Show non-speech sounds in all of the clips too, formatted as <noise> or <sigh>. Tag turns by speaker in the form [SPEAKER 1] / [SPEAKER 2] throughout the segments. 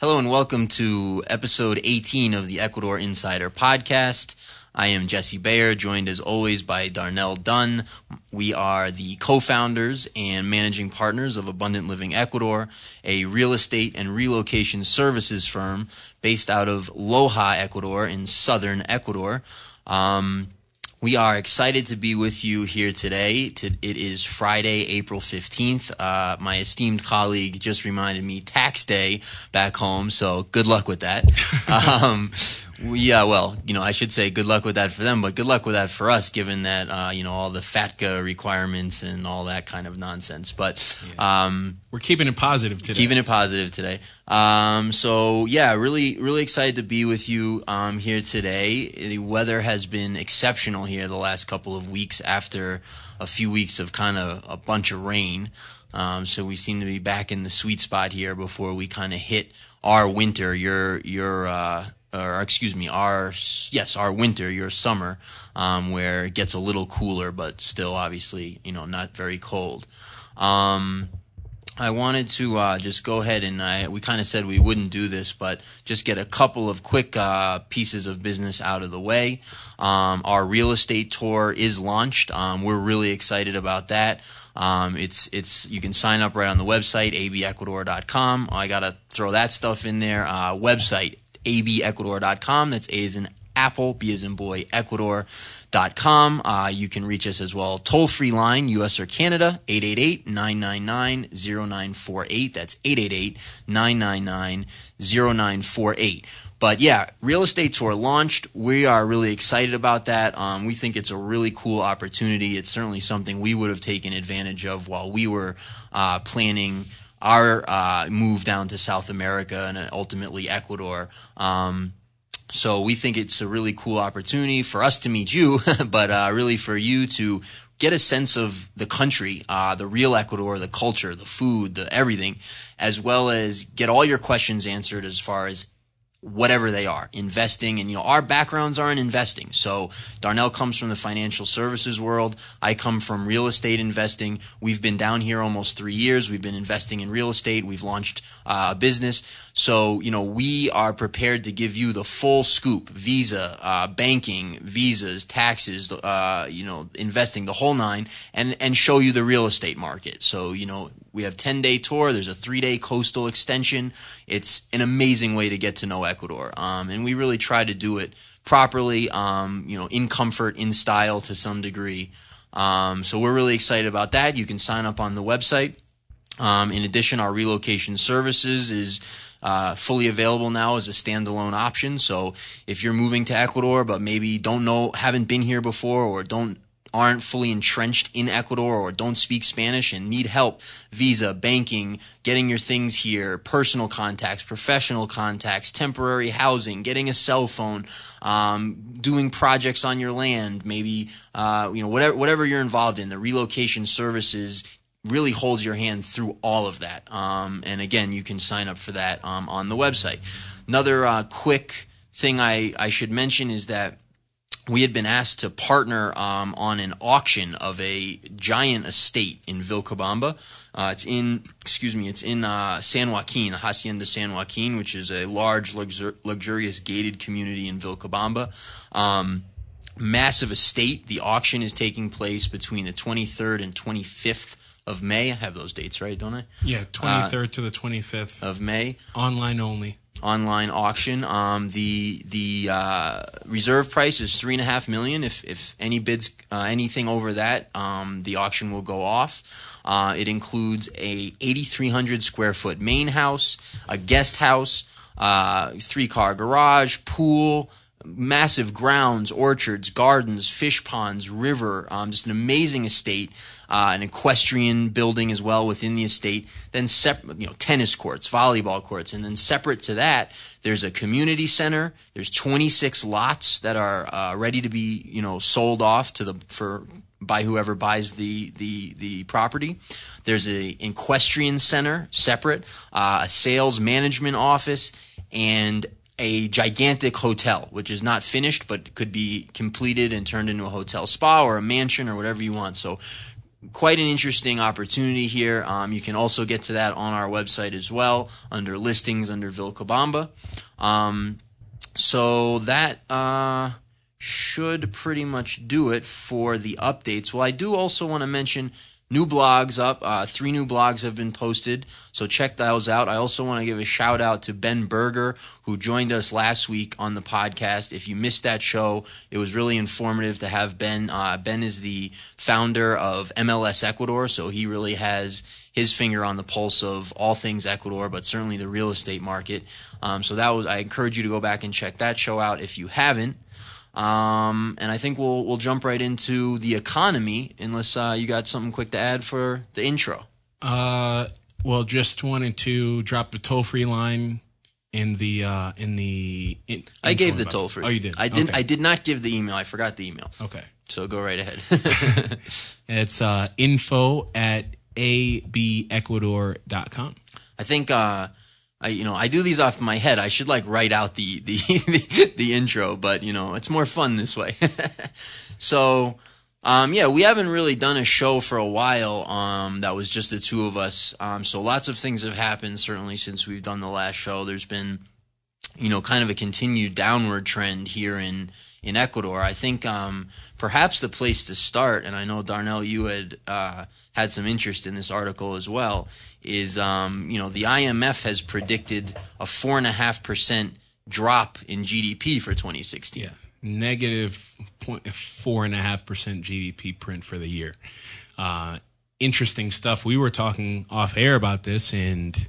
[SPEAKER 1] Hello and welcome to episode 18 of the Ecuador Insider podcast. I am Jesse Bayer, joined as always by Darnell Dunn. We are the co founders and managing partners of Abundant Living Ecuador, a real estate and relocation services firm based out of Loja, Ecuador, in southern Ecuador. Um, we are excited to be with you here today. it is Friday, April 15th. Uh, my esteemed colleague just reminded me tax day back home, so good luck with that. <laughs> um, yeah, well, you know, I should say good luck with that for them, but good luck with that for us, given that uh, you know all the FATCA requirements and all that kind of nonsense. But yeah. um,
[SPEAKER 2] we're keeping it positive today.
[SPEAKER 1] Keeping it positive today. Um, so yeah, really, really excited to be with you um, here today. The weather has been exceptional here the last couple of weeks after a few weeks of kind of a bunch of rain. Um, so we seem to be back in the sweet spot here before we kind of hit our winter. Your your uh, or excuse me, our yes, our winter, your summer, um, where it gets a little cooler, but still obviously, you know, not very cold. Um, I wanted to uh, just go ahead and I, we kind of said we wouldn't do this, but just get a couple of quick uh, pieces of business out of the way. Um, our real estate tour is launched. Um, we're really excited about that. Um, it's it's you can sign up right on the website abecuador.com. I gotta throw that stuff in there. Uh, website abecuador.com. That's A as in Apple, B as in boy, Ecuador.com. Uh, you can reach us as well. Toll free line, US or Canada, 888 999 0948. That's 888 999 0948. But yeah, real estate tour launched. We are really excited about that. Um, we think it's a really cool opportunity. It's certainly something we would have taken advantage of while we were uh, planning our uh, move down to South America and ultimately Ecuador. Um, so we think it's a really cool opportunity for us to meet you, <laughs> but uh, really for you to get a sense of the country, uh, the real Ecuador, the culture, the food, the everything, as well as get all your questions answered as far as whatever they are, investing. And, you know, our backgrounds are in investing. So Darnell comes from the financial services world. I come from real estate investing. We've been down here almost three years. We've been investing in real estate. We've launched uh, a business. So, you know, we are prepared to give you the full scoop visa, uh, banking, visas, taxes, uh, you know, investing, the whole nine, and, and show you the real estate market. So, you know, we have 10 day tour. There's a three day coastal extension. It's an amazing way to get to know Ecuador. Um, and we really try to do it properly, um, you know, in comfort, in style to some degree. Um, so we're really excited about that. You can sign up on the website. Um, in addition, our relocation services is uh, fully available now as a standalone option. So if you're moving to Ecuador but maybe don't know, haven't been here before, or don't aren't fully entrenched in Ecuador or don't speak Spanish and need help, visa, banking, getting your things here, personal contacts, professional contacts, temporary housing, getting a cell phone, um, doing projects on your land, maybe uh, you know whatever whatever you're involved in, the relocation services really holds your hand through all of that. Um, and again, you can sign up for that um, on the website. Another uh, quick thing I, I should mention is that we had been asked to partner um, on an auction of a giant estate in Vilcabamba. Uh, it's in, excuse me, it's in uh, San Joaquin, the Hacienda San Joaquin, which is a large, luxur- luxurious gated community in Vilcabamba. Um, massive estate. The auction is taking place between the 23rd and 25th of May. I have those dates right, don't I?
[SPEAKER 2] Yeah, 23rd uh, to the 25th
[SPEAKER 1] of May.
[SPEAKER 2] Online only
[SPEAKER 1] online auction. Um, the the uh, reserve price is three and a half million. If if any bids uh, anything over that, um, the auction will go off. Uh, it includes a 8,300 square foot main house, a guest house, uh, three car garage, pool, massive grounds, orchards, gardens, fish ponds, river. Um, just an amazing estate uh, an equestrian building as well within the estate. Then separate, you know, tennis courts, volleyball courts, and then separate to that, there's a community center. There's 26 lots that are uh, ready to be, you know, sold off to the for by whoever buys the the the property. There's a equestrian center separate, uh, a sales management office, and a gigantic hotel, which is not finished but could be completed and turned into a hotel spa or a mansion or whatever you want. So quite an interesting opportunity here. Um, you can also get to that on our website as well under listings under Vilcabamba. Um, so that uh, should pretty much do it for the updates. Well, I do also want to mention new blogs up. Uh, three new blogs have been posted, so check those out. I also want to give a shout out to Ben Berger, who joined us last week on the podcast. If you missed that show, it was really informative to have Ben. Uh, ben is the founder of MLS Ecuador, so he really has his finger on the pulse of all things Ecuador, but certainly the real estate market. Um, so that was I encourage you to go back and check that show out if you haven't. Um, and I think we'll we'll jump right into the economy, unless uh, you got something quick to add for the intro.
[SPEAKER 2] Uh, well, just wanted to drop the toll free line in the uh, in the. In,
[SPEAKER 1] I gave the toll free.
[SPEAKER 2] Oh, you did.
[SPEAKER 1] I didn't.
[SPEAKER 2] Okay.
[SPEAKER 1] I did not give the email. I forgot the email.
[SPEAKER 2] Okay.
[SPEAKER 1] So go right ahead. <laughs>
[SPEAKER 2] it's uh, info at abecuador.com.
[SPEAKER 1] I think uh, I you know I do these off my head. I should like write out the the the, <laughs> the intro, but you know it's more fun this way. <laughs> so um, yeah, we haven't really done a show for a while. Um, that was just the two of us. Um, so lots of things have happened certainly since we've done the last show. There's been you know kind of a continued downward trend here in in Ecuador. I think um, perhaps the place to start, and I know Darnell, you had uh, had some interest in this article as well, is um, you know the IMF has predicted a four and a half percent drop in GDP for 2016.
[SPEAKER 2] Yeah, negative point four and a half percent GDP print for the year. Uh, interesting stuff. We were talking off air about this, and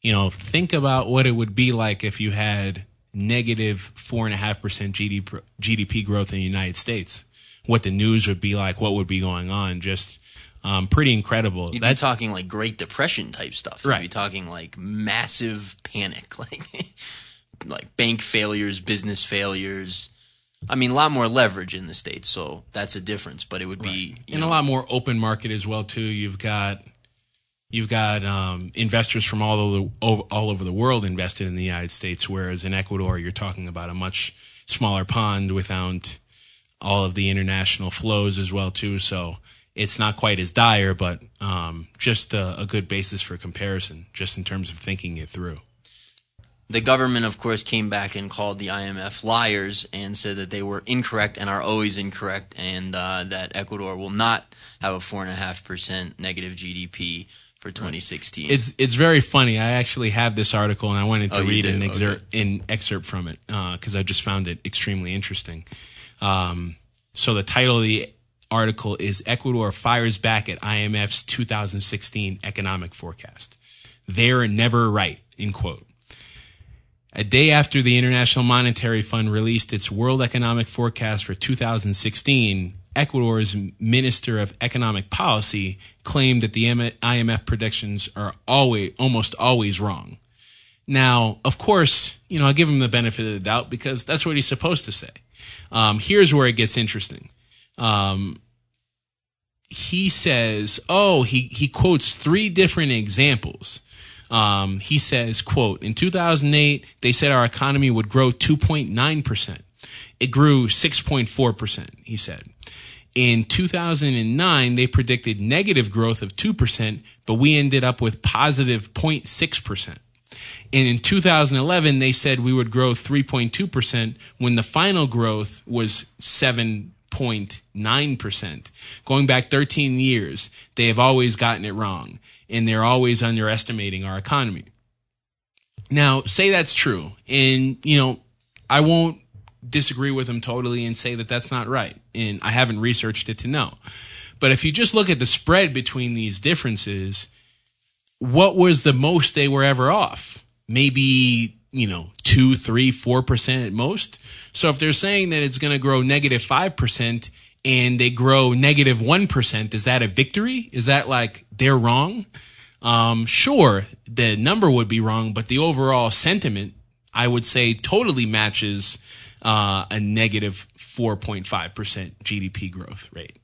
[SPEAKER 2] you know, think about what it would be like if you had negative four and a half percent GDP GDP growth in the United States. What the news would be like, what would be going on, just um, pretty incredible.
[SPEAKER 1] You'd
[SPEAKER 2] That's
[SPEAKER 1] be talking like Great Depression type stuff. You'd
[SPEAKER 2] Right.
[SPEAKER 1] be talking like massive panic, <laughs> like like bank failures, business failures. I mean, a lot more leverage in the states, so that's a difference. But it would be you
[SPEAKER 2] and
[SPEAKER 1] know,
[SPEAKER 2] a lot more open market as well too. You've got you've got um, investors from all over the, all over the world invested in the United States, whereas in Ecuador you're talking about a much smaller pond without all of the international flows as well too. So it's not quite as dire, but um, just a, a good basis for comparison, just in terms of thinking it through.
[SPEAKER 1] the government, of course, came back and called the IMF liars and said that they were incorrect and are always incorrect, and uh, that Ecuador will not have a four and a half percent negative GDP for 2016.
[SPEAKER 2] It's it's very funny. I actually have this article, and I wanted to
[SPEAKER 1] Oh,
[SPEAKER 2] read an excerpt
[SPEAKER 1] Okay.
[SPEAKER 2] an excerpt from it because I just found it extremely interesting. Um, so the title of the article is Ecuador fires back at IMF's 2016 economic forecast. They're never right. In quote. A day after the International Monetary Fund released its World Economic Forecast for 2016, Ecuador's Minister of Economic Policy claimed that the IMF predictions are always, almost always wrong. Now, of course, you know, I'll give him the benefit of the doubt because that's what he's supposed to say. Um, here's where it gets interesting. Um, he says, oh, he, he quotes three different examples. Um, he says, quote, in 2008, they said our economy would grow 2.9%. It grew 6.4%, he said. In 2009, they predicted negative growth of 2%, but we ended up with positive 0.6%. And in 2011, they said we would grow 3.2% when the final growth was 7.9%. Going back 13 years, they have always gotten it wrong, and they're always underestimating our economy. Now, say that's true, and, you know, I won't disagree with them totally and say that that's not right. And I haven't researched it to know. But if you just look at the spread between these differences, what was the most they were ever off? Maybe, you know, two, three, four percent at most. So if they're saying that it's going to grow negative five percent and they grow negative one percent, is that a victory? Is that like they're wrong? Um, sure, the number would be wrong, but the overall sentiment, I would say, totally matches uh, a 4.5% GDP growth rate.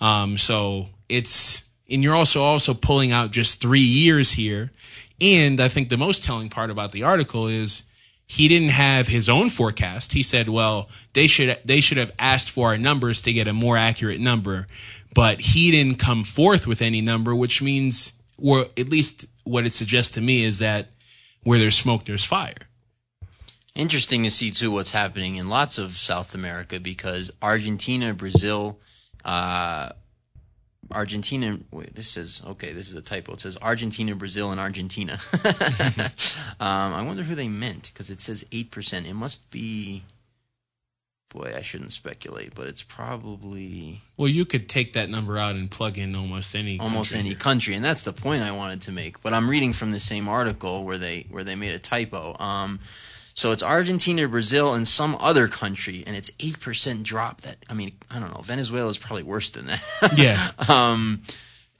[SPEAKER 2] Um, so it's, and you're also also pulling out just three years here. And I think the most telling part about the article is he didn't have his own forecast. He said, well, they should, they should have asked for our numbers to get a more accurate number. but he didn't come forth with any number, which means, or at least what it suggests to me is that where there's smoke, there's fire.
[SPEAKER 1] Interesting to see too what's happening in lots of South America because Argentina, Brazil, uh, Argentina. Wait, this says okay. This is a typo. It says Argentina, Brazil, and Argentina. <laughs> um, I wonder who they meant because it says eight percent. It must be. Boy, I shouldn't speculate, but it's probably
[SPEAKER 2] Well, you could take that number out and plug in almost any
[SPEAKER 1] almost
[SPEAKER 2] country
[SPEAKER 1] any country, and that's the point I wanted to make. But I'm reading from the same article where they where they made a typo. Um, so it's Argentina, Brazil, and some other country, and it's eight percent drop. That I mean, I don't know. Venezuela is probably worse than that. <laughs>
[SPEAKER 2] Yeah.
[SPEAKER 1] um,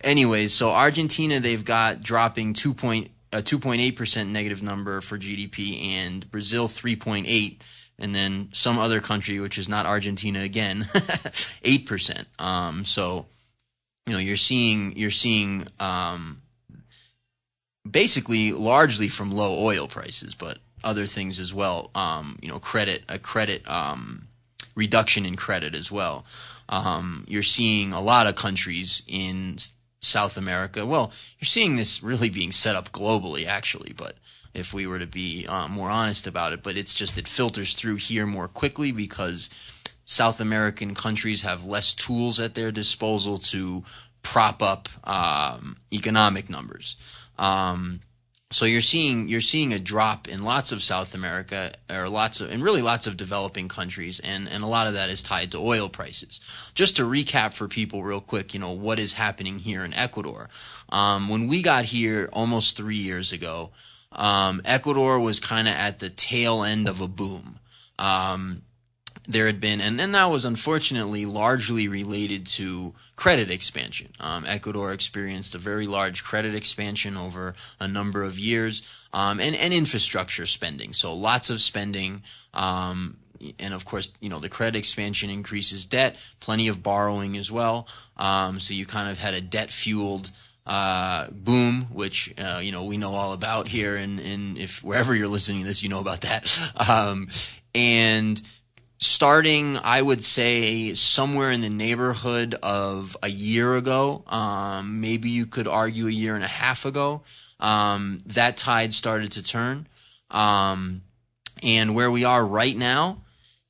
[SPEAKER 1] anyways, so Argentina they've got dropping two point a two point eight percent negative number for GDP, and Brazil three point eight, and then some other country which is not Argentina again, <laughs> eight percent. Um, so you know you're seeing you're seeing um, basically largely from low oil prices, but other things as well. Um, you know, credit a credit um, reduction in credit as well. Um, you're seeing a lot of countries in South America. Well, you're seeing this really being set up globally, actually. But if we were to be uh, more honest about it, but it's just it filters through here more quickly because South American countries have less tools at their disposal to prop up um, economic numbers. Um, so you're seeing you're seeing a drop in lots of South America or lots of and really lots of developing countries and and a lot of that is tied to oil prices. Just to recap for people real quick, you know what is happening here in Ecuador. Um, when we got here almost three years ago, um, Ecuador was kind of at the tail end of a boom. Um, there had been, and, and that was unfortunately largely related to credit expansion. Um, Ecuador experienced a very large credit expansion over a number of years, um, and, and infrastructure spending. So lots of spending, um, and of course, you know, the credit expansion increases debt, plenty of borrowing as well. Um, so you kind of had a debt fueled uh, boom, which uh, you know we know all about here, and in, if wherever you're listening to this, you know about that. <laughs> Um, and starting, I would say somewhere in the neighborhood of a year ago, um, maybe you could argue a year and a half ago, um, that tide started to turn. Um, and where we are right now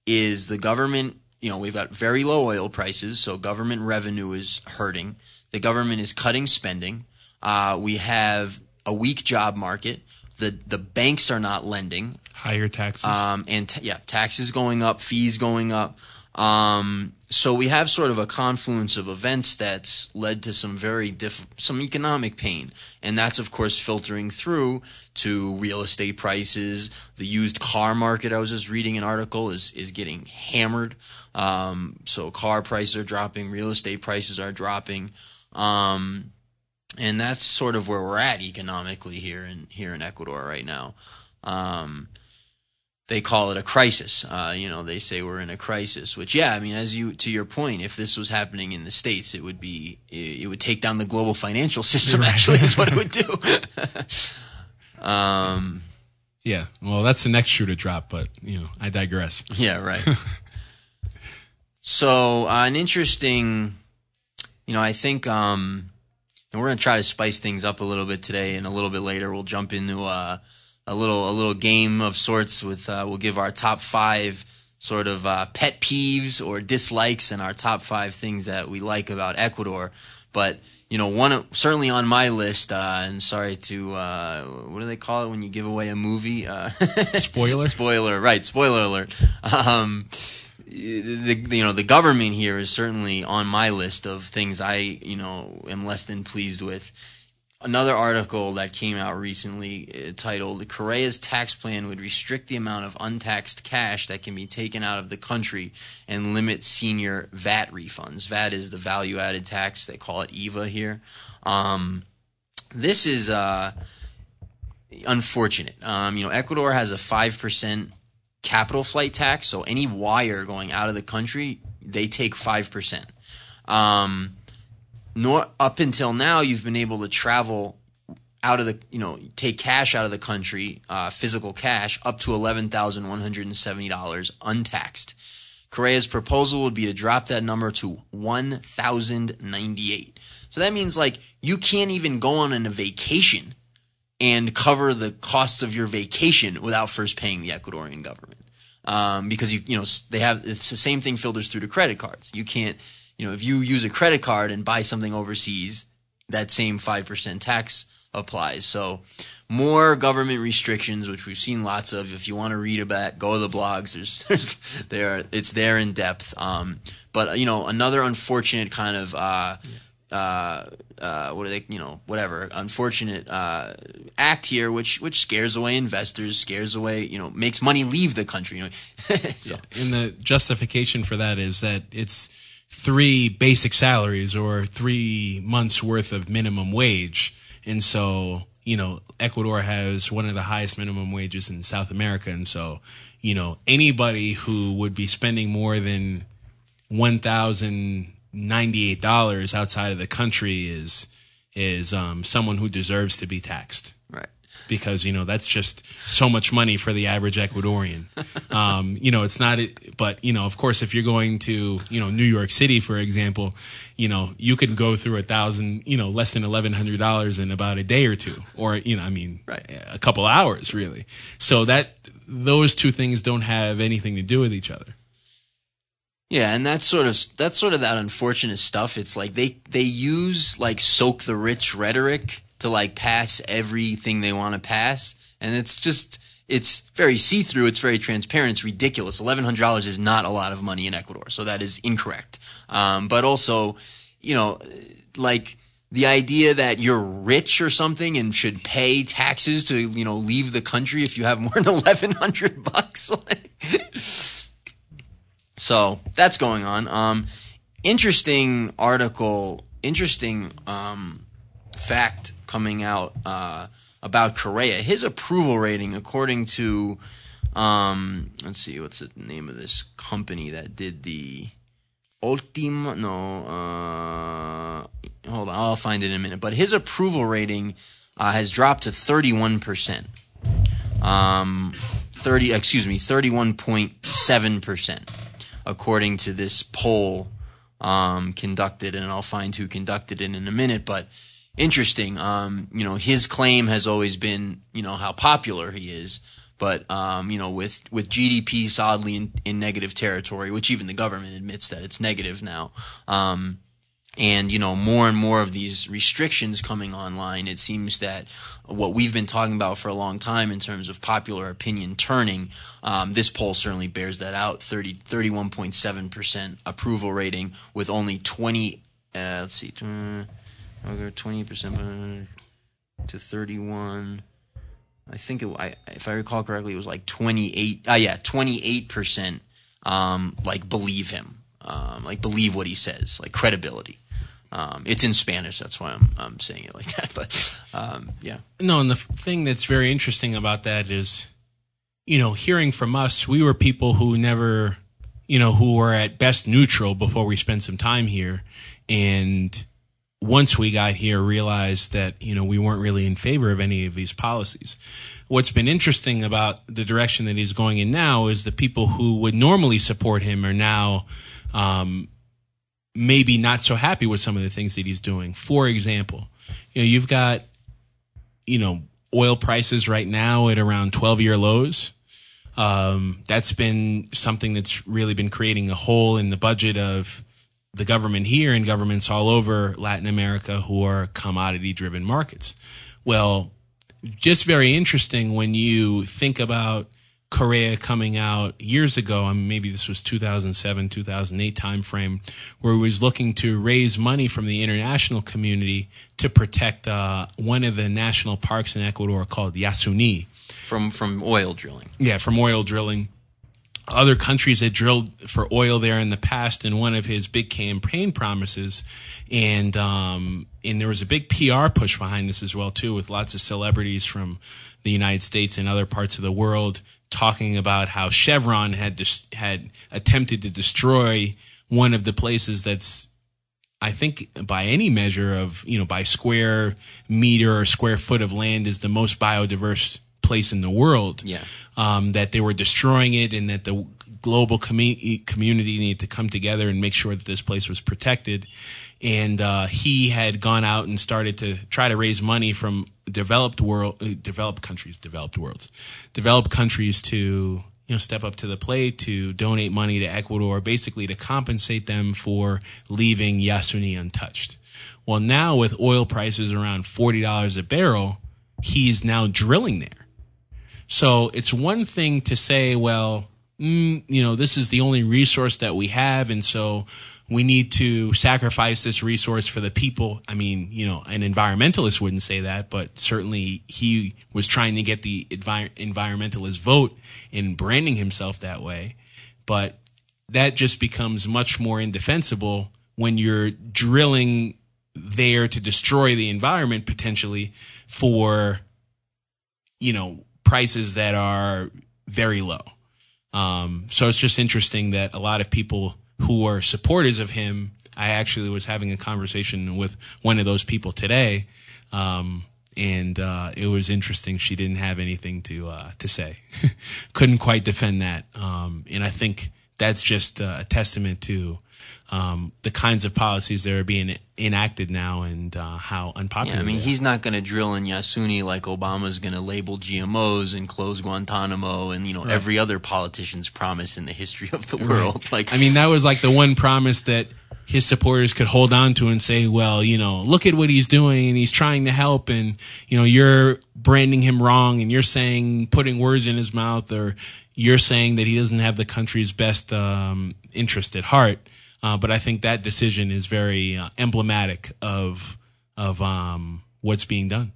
[SPEAKER 1] is the government, you know, we've got very low oil prices, so government revenue is hurting. The government is cutting spending. Uh, we have a weak job market. The, the banks are not lending
[SPEAKER 2] Higher taxes.
[SPEAKER 1] um, and t- yeah, taxes going up, fees going up. Um, so we have sort of a confluence of events that's led to some very diff- some economic pain, and that's of course filtering through to real estate prices. The used car market, I was just reading an article, is is getting hammered. Um, so car prices are dropping, real estate prices are dropping. Um, and that's sort of where we're at economically here in here in Ecuador right now. Um, they call it a crisis. Uh, you know, they say we're in a crisis. Which, yeah, I mean, as you to your point, if this was happening in the states, it would be it, it would take down the global financial system. Actually, is what it would do. <laughs> um,
[SPEAKER 2] yeah. Well, that's the next shoe to drop, but you know, I digress.
[SPEAKER 1] yeah, right. <laughs> so uh, an interesting, you know, I think, um, and we're gonna try to spice things up a little bit today, and a little bit later we'll jump into uh, a little a little game of sorts with uh, we'll give our top five sort of uh, pet peeves or dislikes and our top five things that we like about Ecuador. But you know, one certainly on my list. Uh, and sorry to uh, what do they call it when you give away a movie? Uh, <laughs>
[SPEAKER 2] Spoiler.
[SPEAKER 1] spoiler, right? Spoiler alert. Um, the, you know the government here is certainly on my list of things I you know am less than pleased with. Another article that came out recently uh, titled "Correa's tax plan would restrict the amount of untaxed cash that can be taken out of the country and limit senior VAT refunds." VAT is the value-added tax; they call it IVA here. Um, this is uh, unfortunate. Um, you know, Ecuador has a five percent capital flight tax, so any wire going out of the country, they take five percent. Um, nor up until now, you've been able to travel out of the, you know, take cash out of the country, uh, physical cash, up to eleven thousand one hundred and seventy dollars untaxed. Correa's proposal would be to drop that number to 1,098. So that means like you can't even go on a vacation and cover the costs of your vacation without first paying the Ecuadorian government. Um, because you you know they have it's the same thing filters through to credit cards. You can't you know if you use a credit card and buy something overseas, that same five percent tax applies. So more government restrictions, which we've seen lots of. If you want to read about, go to the blogs. There's, <laughs> there's, there, it's there in depth. Um, but you know, another unfortunate kind of, uh, uh, uh, what are they, you know, whatever, unfortunate uh, act here, which which scares away investors, scares away, you know, makes money leave the country. You know? <laughs>
[SPEAKER 2] so. yeah. And the justification for that is that it's three basic salaries or three months worth of minimum wage, and so you know, Ecuador has one of the highest minimum wages in South America. And so, you know, anybody who would be spending more than $1,098 outside of the country is, is, um, someone who deserves to be taxed.
[SPEAKER 1] Right
[SPEAKER 2] because you know that's just so much money for the average Ecuadorian. <laughs> Um, you know, it's not, but you know, of course, if you're going to you know New York City, for example, you know you can go through a thousand, you know, less than eleven hundred dollars in about a day or two, or you know, I mean,
[SPEAKER 1] right.
[SPEAKER 2] a couple hours really. So that those two things don't have anything to do with each other.
[SPEAKER 1] Yeah, and that's sort of that's sort of that unfortunate stuff. It's like they they use like soak the rich rhetoric to like pass everything they want to pass, and it's just it's very see through. It's very transparent. It's ridiculous. Eleven hundred dollars is not a lot of money in Ecuador, so that is incorrect. Um, but also, you know, like the idea that you're rich or something and should pay taxes to you know leave the country if you have more than <laughs> eleven hundred bucks. So that's going on. Um, interesting article. Interesting um, fact coming out uh, about Correa. His approval rating, according to, um, let's see, what's the name of this company that did the Ultima? No, uh, hold on, I'll find it in a minute. But his approval rating uh, has dropped to thirty-one percent. Um, thirty, excuse me, thirty-one point seven percent, according to this poll um, conducted, and I'll find who conducted it in a minute. But interesting. Um, you know, his claim has always been, you know, how popular he is. But um, you know, with with GDP solidly in, in, negative territory, which even the government admits that it's negative now, um, and you know, more and more of these restrictions coming online, it seems that what we've been talking about for a long time in terms of popular opinion turning, um, this poll certainly bears that out. 30, 31.7 percent approval rating with only 20 uh, let's see 20% to thirty-one. I think it, I, if I recall correctly, it was like twenty-eight. Ah, uh, yeah, twenty-eight percent. Um, like believe him, um, like believe what he says, like credibility. Um, it's in Spanish, that's why I'm I'm saying it like that. <laughs> But um, yeah.
[SPEAKER 2] No, and the thing that's very interesting about that is, you know, hearing from us, we were people who never, you know, who were at best neutral before we spent some time here, and once we got here realized that you know we weren't really in favor of any of these policies what's been interesting about the direction that he's going in now is the people who would normally support him are now um, maybe not so happy with some of the things that he's doing for example you know you've got you know oil prices right now at around 12 year lows um, that's been something that's really been creating a hole in the budget of the government here and governments all over Latin America who are commodity driven markets. Well, just very interesting when you think about Correa coming out years ago, I mean, maybe this was 2007, 2008 timeframe, where he was looking to raise money from the international community to protect uh, one of the national parks in Ecuador called Yasuni.
[SPEAKER 1] From, from oil drilling.
[SPEAKER 2] Yeah, from oil drilling other countries had drilled for oil there in the past and one of his big campaign promises and um, and there was a big PR push behind this as well too with lots of celebrities from the United States and other parts of the world talking about how Chevron had dis- had attempted to destroy one of the places that's I think by any measure of you know by square meter or square foot of land is the most biodiverse place in the world.
[SPEAKER 1] Yeah.
[SPEAKER 2] Um, that they were destroying it and that the global commu- community needed to come together and make sure that this place was protected. And uh, he had gone out and started to try to raise money from developed world, uh, developed countries, developed worlds, developed countries to you know step up to the plate to donate money to Ecuador, basically to compensate them for leaving Yasuni untouched. Well, now with oil prices around forty dollars a barrel, he's now drilling there. So it's one thing to say, well, mm, you know, this is the only resource that we have, and so we need to sacrifice this resource for the people. I mean, you know, an environmentalist wouldn't say that, but certainly he was trying to get the envi- environmentalist vote in branding himself that way. But that just becomes much more indefensible when you're drilling there to destroy the environment potentially for, you know, prices that are very low. Um, so it's just interesting that a lot of people who are supporters of him, I actually was having a conversation with one of those people today. Um, and uh, it was interesting. She didn't have anything to uh, to say, <laughs> couldn't quite defend that. Um, and I think that's just uh, a testament to um, the kinds of policies that are being enacted now and uh, how unpopular.
[SPEAKER 1] Yeah, I mean, he's not going to drill in Yasuni like Obama's going to label GMOs and close Guantanamo and you know every other politician's promise in the history of the world. <laughs> Like,
[SPEAKER 2] I mean, that was like the one promise that his supporters could hold on to and say, well, you know, look at what he's doing and he's trying to help and, you know, you're branding him wrong and you're saying, putting words in his mouth or you're saying that he doesn't have the country's best um, interest at heart. Uh, but I think that decision is very uh, emblematic of, of um, what's being done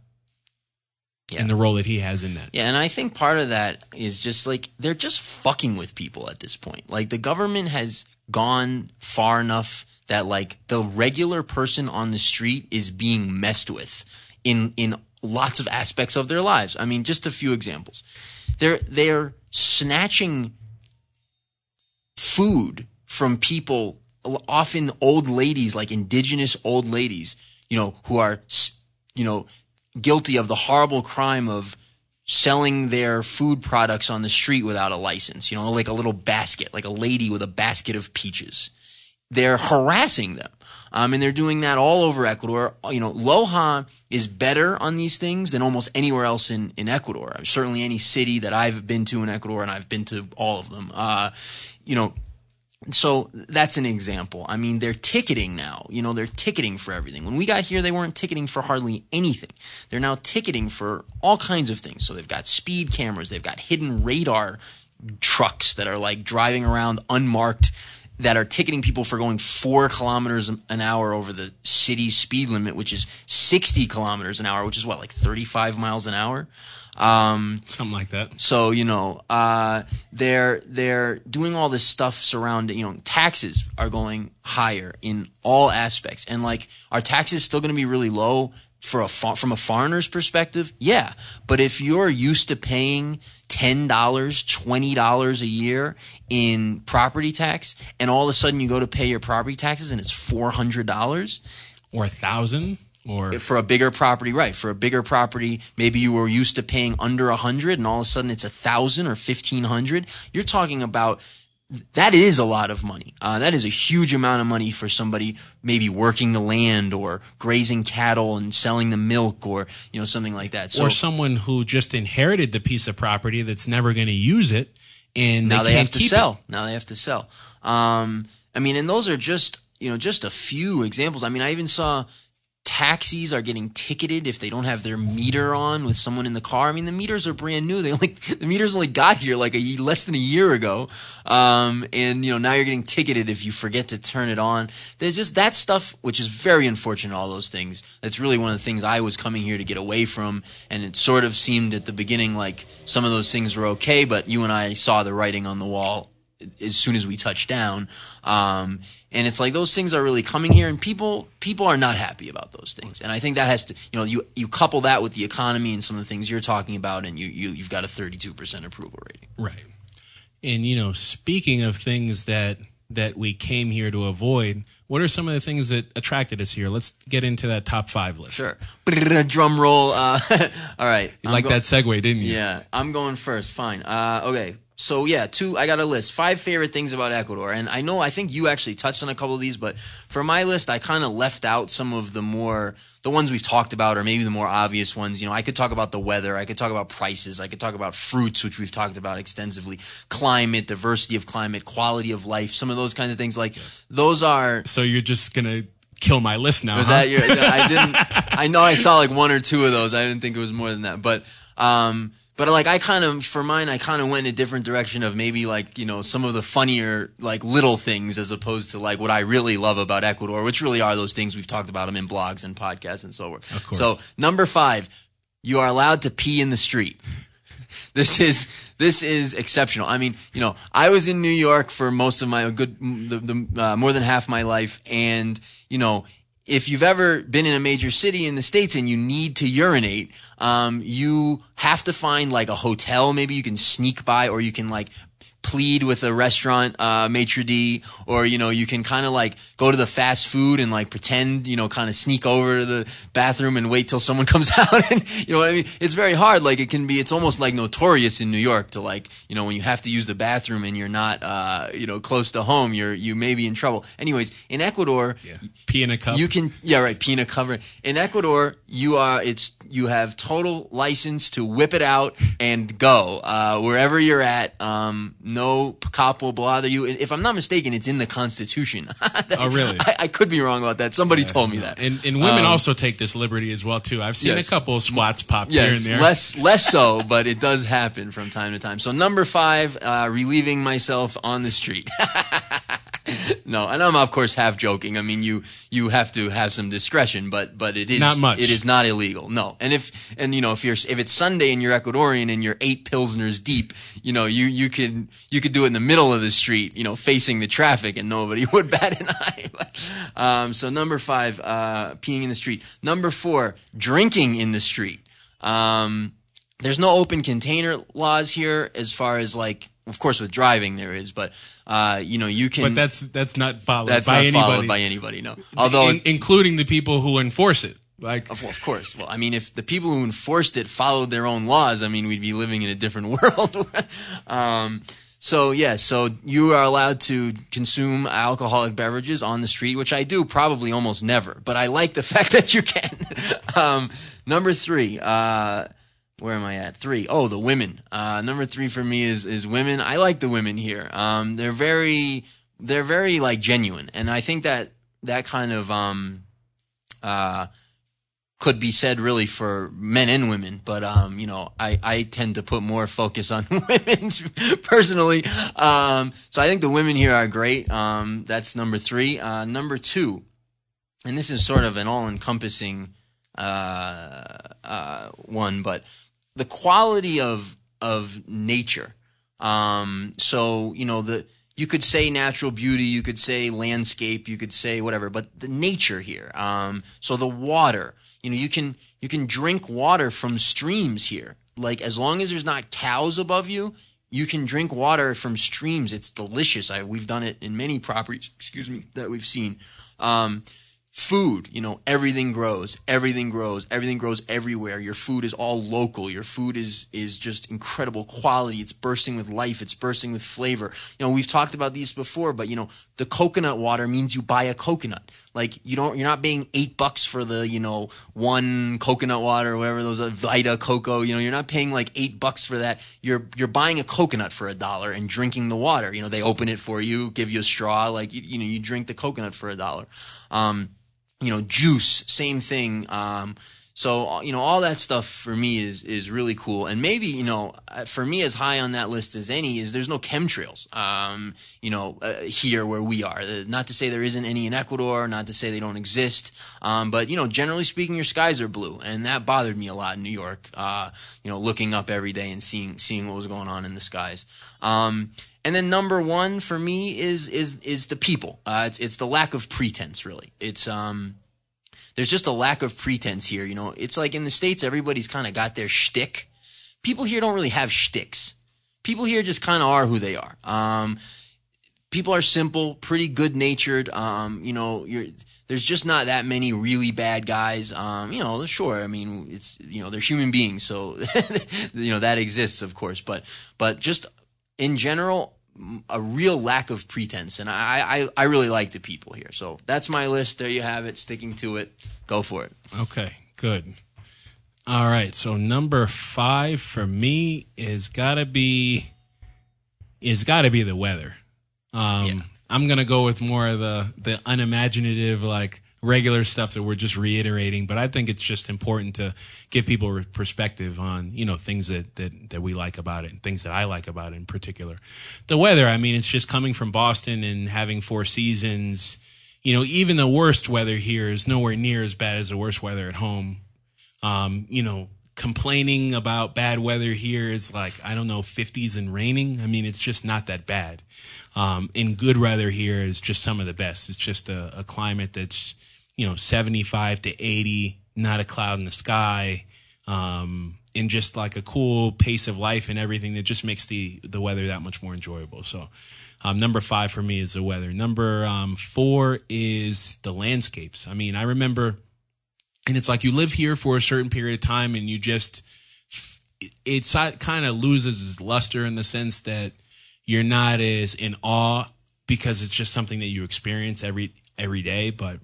[SPEAKER 1] Yeah.
[SPEAKER 2] and the role that he has in that.
[SPEAKER 1] Yeah, and I think part of that is just like they're just fucking with people at this point. Like the government has gone far enough that like the regular person on the street is being messed with in in lots of aspects of their lives. I mean, just a few examples. They're they're snatching food from people often old ladies like indigenous old ladies you know who are you know guilty of the horrible crime of selling their food products on the street without a license you know like a little basket like a lady with a basket of peaches they're harassing them um, and they're doing that all over Ecuador. You know, Loja is better on these things than almost anywhere else in, in Ecuador. Certainly, any city that I've been to in Ecuador, and I've been to all of them. Uh, you know, so that's an example. I mean, they're ticketing now. You know, they're ticketing for everything. When we got here, they weren't ticketing for hardly anything. They're now ticketing for all kinds of things. So they've got speed cameras, they've got hidden radar trucks that are like driving around unmarked that are ticketing people for going four kilometers an hour over the city speed limit, which is 60 kilometers an hour, which is what, like 35 miles an hour? Um,
[SPEAKER 2] Something like that.
[SPEAKER 1] so you know, uh, they're they're doing all this stuff surrounding. You know, taxes are going higher in all aspects, and like, are taxes still going to be really low for a from a foreigner's perspective? Yeah, but if you're used to paying ten dollars, twenty dollars a year in property tax, and all of a sudden you go to pay your property taxes and it's four hundred dollars,
[SPEAKER 2] Or a thousand or
[SPEAKER 1] for a bigger property, right? For a bigger property, maybe you were used to paying under a hundred, and all of a sudden it's a thousand or fifteen hundred. You're talking about that is a lot of money. Uh, that is a huge amount of money for somebody maybe working the land or grazing cattle and selling the milk or you know something like that. So
[SPEAKER 2] or someone who just inherited the piece of property that's never going to use it, and
[SPEAKER 1] now
[SPEAKER 2] they,
[SPEAKER 1] they, have to sell. Now they have to sell. Um, I mean, and those are just you know just a few examples. I mean, I even saw taxis are getting ticketed if they don't have their meter on with someone in the car. I mean, the meters are brand new. <laughs> They the meters only got here like a less than a year ago, um, and you know now you're getting ticketed if you forget to turn it on. There's just that stuff, which is very unfortunate. All those things. That's really one of the things I was coming here to get away from, and it sort of seemed at the beginning like some of those things were okay, but you and I saw the writing on the wall as soon as we touch down. Um, and it's like those things are really coming here, and people people are not happy about those things. And I think that has to, you know, you you couple that with the economy and some of the things you're talking about, and you, you you've got a 32 percent approval rating.
[SPEAKER 2] Right. And you know, speaking of things that that we came here to avoid, what are some of the things that attracted us here? Let's get into that top five list.
[SPEAKER 1] Sure. Drum roll. Uh, <laughs> all right.
[SPEAKER 2] You like
[SPEAKER 1] go-
[SPEAKER 2] that segue, didn't you?
[SPEAKER 1] Yeah, I'm going first. Fine. Uh, okay. So yeah, two. I got a list. Five favorite things about Ecuador, and I know I think you actually touched on a couple of these, but for my list, I kind of left out some of the more the ones we've talked about, or maybe the more obvious ones. You know, I could talk about the weather, I could talk about prices, I could talk about fruits, which we've talked about extensively, climate, diversity of climate, quality of life, some of those kinds of things. Like those are.
[SPEAKER 2] So you're just gonna kill my list now?
[SPEAKER 1] Was
[SPEAKER 2] huh?
[SPEAKER 1] that your? I didn't. I know I saw like one or two of those. I didn't think it was more than that, but. um but like I kind of for mine I kind of went in a different direction of maybe like you know some of the funnier like little things as opposed to like what I really love about Ecuador which really are those things we've talked about them in blogs and podcasts and so forth. So number 5 you are allowed to pee in the street. <laughs> This is this is exceptional. I mean, you know, I was in New York for most of my good the, the uh, more than half my life and you know, if you've ever been in a major city in the states and you need to urinate, um, you have to find like a hotel. Maybe you can sneak by, or you can like plead with a restaurant uh, maitre d, or you know you can kind of like go to the fast food and like pretend you know kind of sneak over to the bathroom and wait till someone <laughs> comes out. and you know what I mean? It's very hard. Like it can be. It's almost like notorious in New York to like you know when you have to use the bathroom and you're not uh, you know close to home, you're you may be in trouble. Anyways, in Ecuador,
[SPEAKER 2] Yeah. Pee in a cup.
[SPEAKER 1] you can, yeah, right. Peanut cover in Ecuador. You are, it's you have total license to whip it out and go uh, wherever you're at. Um, no cop will bother you. If I'm not mistaken, it's in the Constitution. <laughs>
[SPEAKER 2] Oh, really?
[SPEAKER 1] I, I could be wrong about that. Somebody told me that.
[SPEAKER 2] and, and women
[SPEAKER 1] Um,
[SPEAKER 2] also take this liberty as well too. I've seen
[SPEAKER 1] yes.
[SPEAKER 2] a couple of squats pop
[SPEAKER 1] Yes,
[SPEAKER 2] here and there.
[SPEAKER 1] less less so, but it does happen from time to time. So number five, uh, relieving myself on the street. <laughs> <laughs> no, and I'm of course half joking. I mean, you you have to have some discretion, but but it is
[SPEAKER 2] Not much.
[SPEAKER 1] It is not illegal. No, and if and you know if you're if it's Sunday and you're Ecuadorian and you're eight pilsners deep, you know you you can you could do it in the middle of the street, you know, facing the traffic, and nobody <laughs> would bat an eye. Um, so number five, uh, peeing in the street. Number four, drinking in the street. Um, there's no open container laws here as far as like, of course, with driving there is, but uh, you know you can.
[SPEAKER 2] but that's that's not followed
[SPEAKER 1] that's
[SPEAKER 2] by
[SPEAKER 1] not
[SPEAKER 2] anybody,
[SPEAKER 1] followed by anybody. No, although
[SPEAKER 2] in- including the people who enforce it. Like
[SPEAKER 1] Of, of course. Well, I mean, if the people who enforced it followed their own laws, I mean, we'd be living in a different <laughs> world. um, so yeah, so you are allowed to consume alcoholic beverages on the street, which I do probably almost never, but I like the <laughs> fact that you can. um, number three, uh, where am I at? Three. Oh, the women. Uh, number three for me is is women. I like the women here. Um, they're very they're very like genuine, and I think that that kind of um, uh, could be said really for men and women, but um, you know, I, I tend to put more focus on <laughs> women's personally. Um, so I think the women here are great. Um, that's number three. Uh, number two, and this is sort of an all-encompassing uh, uh, one, but the quality of of nature. Um, so you know the you could say natural beauty, you could say landscape, you could say whatever, but the nature here. Um, so the water, you know, you can you can drink water from streams here. Like as long as there's not cows above you, you can drink water from streams. It's delicious. I, we've done it in many properties. Excuse me that we've seen. Um, food you know everything grows everything grows everything grows everywhere. Your food is all local. Your food is is just incredible quality. It's bursting with life. It's bursting with flavor. You know we've talked about these before but you know the coconut water means you buy a coconut. Like you don't you're not paying eight bucks for the you know one coconut water or whatever those are Vita Coco you know you're not paying like eight bucks for that. You're you're buying a coconut for a dollar and drinking the water. You know they open it for you give you a straw like you, you know you drink the coconut for a dollar. Um you know, juice, same thing. Um, so you know, all that stuff for me is is really cool. And maybe you know, uh, for me, as high on that list as any is there's no chemtrails. Um, you know, uh, here where we are. Uh, Not to say there isn't any in Ecuador. Not to say they don't exist. Um, but you know, generally speaking, your skies are blue, and that bothered me a lot in New York. Uh, you know, looking up every day and seeing seeing what was going on in the skies. Um, and then number one for me is is is the people. Uh, it's it's the lack of pretense. Really, it's um, there's just a lack of pretense here. You know, it's like in the states, everybody's kind of got their shtick. People here don't really have shticks. People here just kind of are who they are. Um, people are simple, pretty good natured. Um, you know, there's just not that many really bad guys. Um, you know, sure. I mean, it's you know they're human beings, so <laughs> you know that exists, of course. But but just in general, a real lack of pretense, and I, I I really like the people here. So that's my list. There you have it. Sticking to it. Go for it.
[SPEAKER 2] Okay, good. All right, so number five for me is gotta be is gotta be the weather. Um,
[SPEAKER 1] Yeah.
[SPEAKER 2] I'm gonna go with more of the the unimaginative, like regular stuff that we're just reiterating. But I think it's just important to give people perspective on you know things that that that we like about it and things that I like about it in particular. The weather, I mean, it's just coming from Boston and having four seasons. You know, even the worst weather here is nowhere near as bad as the worst weather at home um, you know, complaining about bad weather here is like, I don't know, 50s and raining. I mean, it's just not that bad. Um, and good weather here is just some of the best. It's just a, a climate that's, you know, 75 to 80, not a cloud in the sky. Um, and just like a cool pace of life and everything that just makes the, the weather that much more enjoyable. So, um, number five for me is the weather. Number um, four is the landscapes. I mean, I remember and it's like you live here for a certain period of time and you just it kind of loses its luster in the sense that you're not as in awe because it's just something that you experience every every day but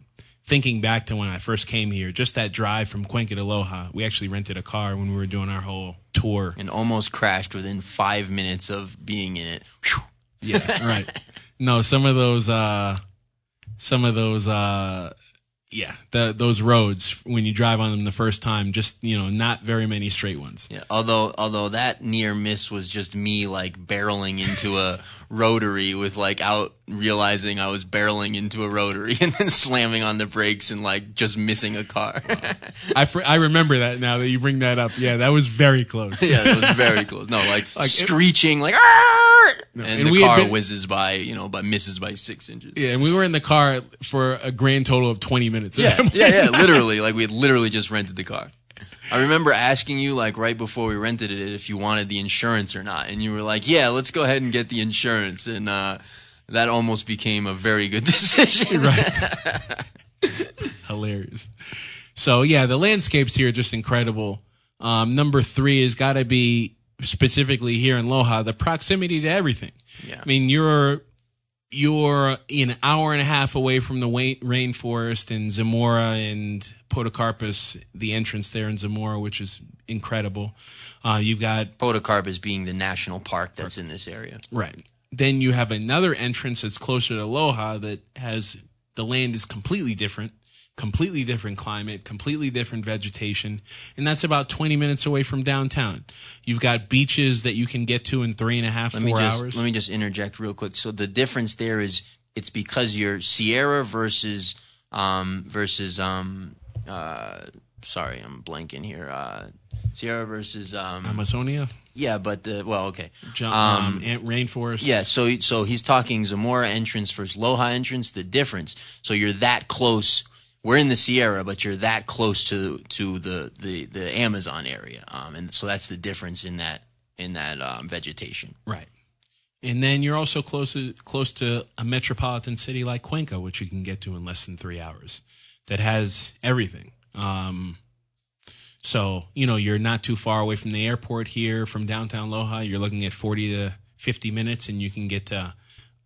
[SPEAKER 2] thinking back to when I first came here just that drive from Cuenca to Loja we actually rented a car when we were doing our whole tour
[SPEAKER 1] And almost crashed within five minutes of being in it.
[SPEAKER 2] Yeah, right. <laughs> No, some of those, uh, some of those, uh, yeah, the, those roads when you drive on them the first time, just you know, not very many straight ones.
[SPEAKER 1] Yeah, although although that near miss was just me like barreling into a <laughs> rotary with like out realizing I was barreling into a rotary <laughs> and then slamming on the brakes and like just missing a car. <laughs>
[SPEAKER 2] I fr- I remember that now that you bring that up. Yeah, that was very close.
[SPEAKER 1] yeah, it was very close. No, like,
[SPEAKER 2] Like, it-
[SPEAKER 1] screeching like "Arr!" and,
[SPEAKER 2] and
[SPEAKER 1] the car
[SPEAKER 2] been-
[SPEAKER 1] whizzes by, you know, but misses by six inches.
[SPEAKER 2] Yeah, and we were in the car for a grand total of twenty minutes.
[SPEAKER 1] Yeah, yeah, yeah. <laughs> Literally, like we had literally just rented the car. I remember asking you like right before we rented it if you wanted the insurance or not, and you were like, "Yeah, let's go ahead and get the insurance." And uh, that almost became a very good <laughs> decision.
[SPEAKER 2] right. <laughs> Hilarious. So yeah, the landscapes here are just incredible. Um, number three has got to be specifically here in Loja, the proximity to everything.
[SPEAKER 1] Yeah.
[SPEAKER 2] I mean, you're you're an hour and a half away from the rainforest in Zamora and Podocarpus, the entrance there in Zamora, which is incredible. Uh, you've got
[SPEAKER 1] Podocarpus being the national park that's in this area.
[SPEAKER 2] Right. Then you have another entrance that's closer to Loja that has the land is completely different, completely different climate, completely different vegetation, and that's about 20 minutes away from downtown. You've got beaches that you can get to in three and a half,
[SPEAKER 1] Let
[SPEAKER 2] four
[SPEAKER 1] me just
[SPEAKER 2] hours.
[SPEAKER 1] let me just interject real quick. So the difference there is it's because you're Sierra versus um versus um uh sorry I'm blanking here uh Sierra versus um
[SPEAKER 2] Amazonia,
[SPEAKER 1] yeah but the well okay
[SPEAKER 2] Ju- um, ant- rainforest.
[SPEAKER 1] Yeah, so so he's talking Zamora entrance versus Loja entrance. The difference. So you're that close. We're in the Sierra, but you're that close to to the the, the Amazon area, um, and so that's the difference in that in that um, vegetation.
[SPEAKER 2] Right. And then you're also close to, close to a metropolitan city like Cuenca, which you can get to in less than three hours, that has everything. Um, so, you know, you're not too far away from the airport here from downtown Loja. You're looking at 40 to 50 minutes, and you can get to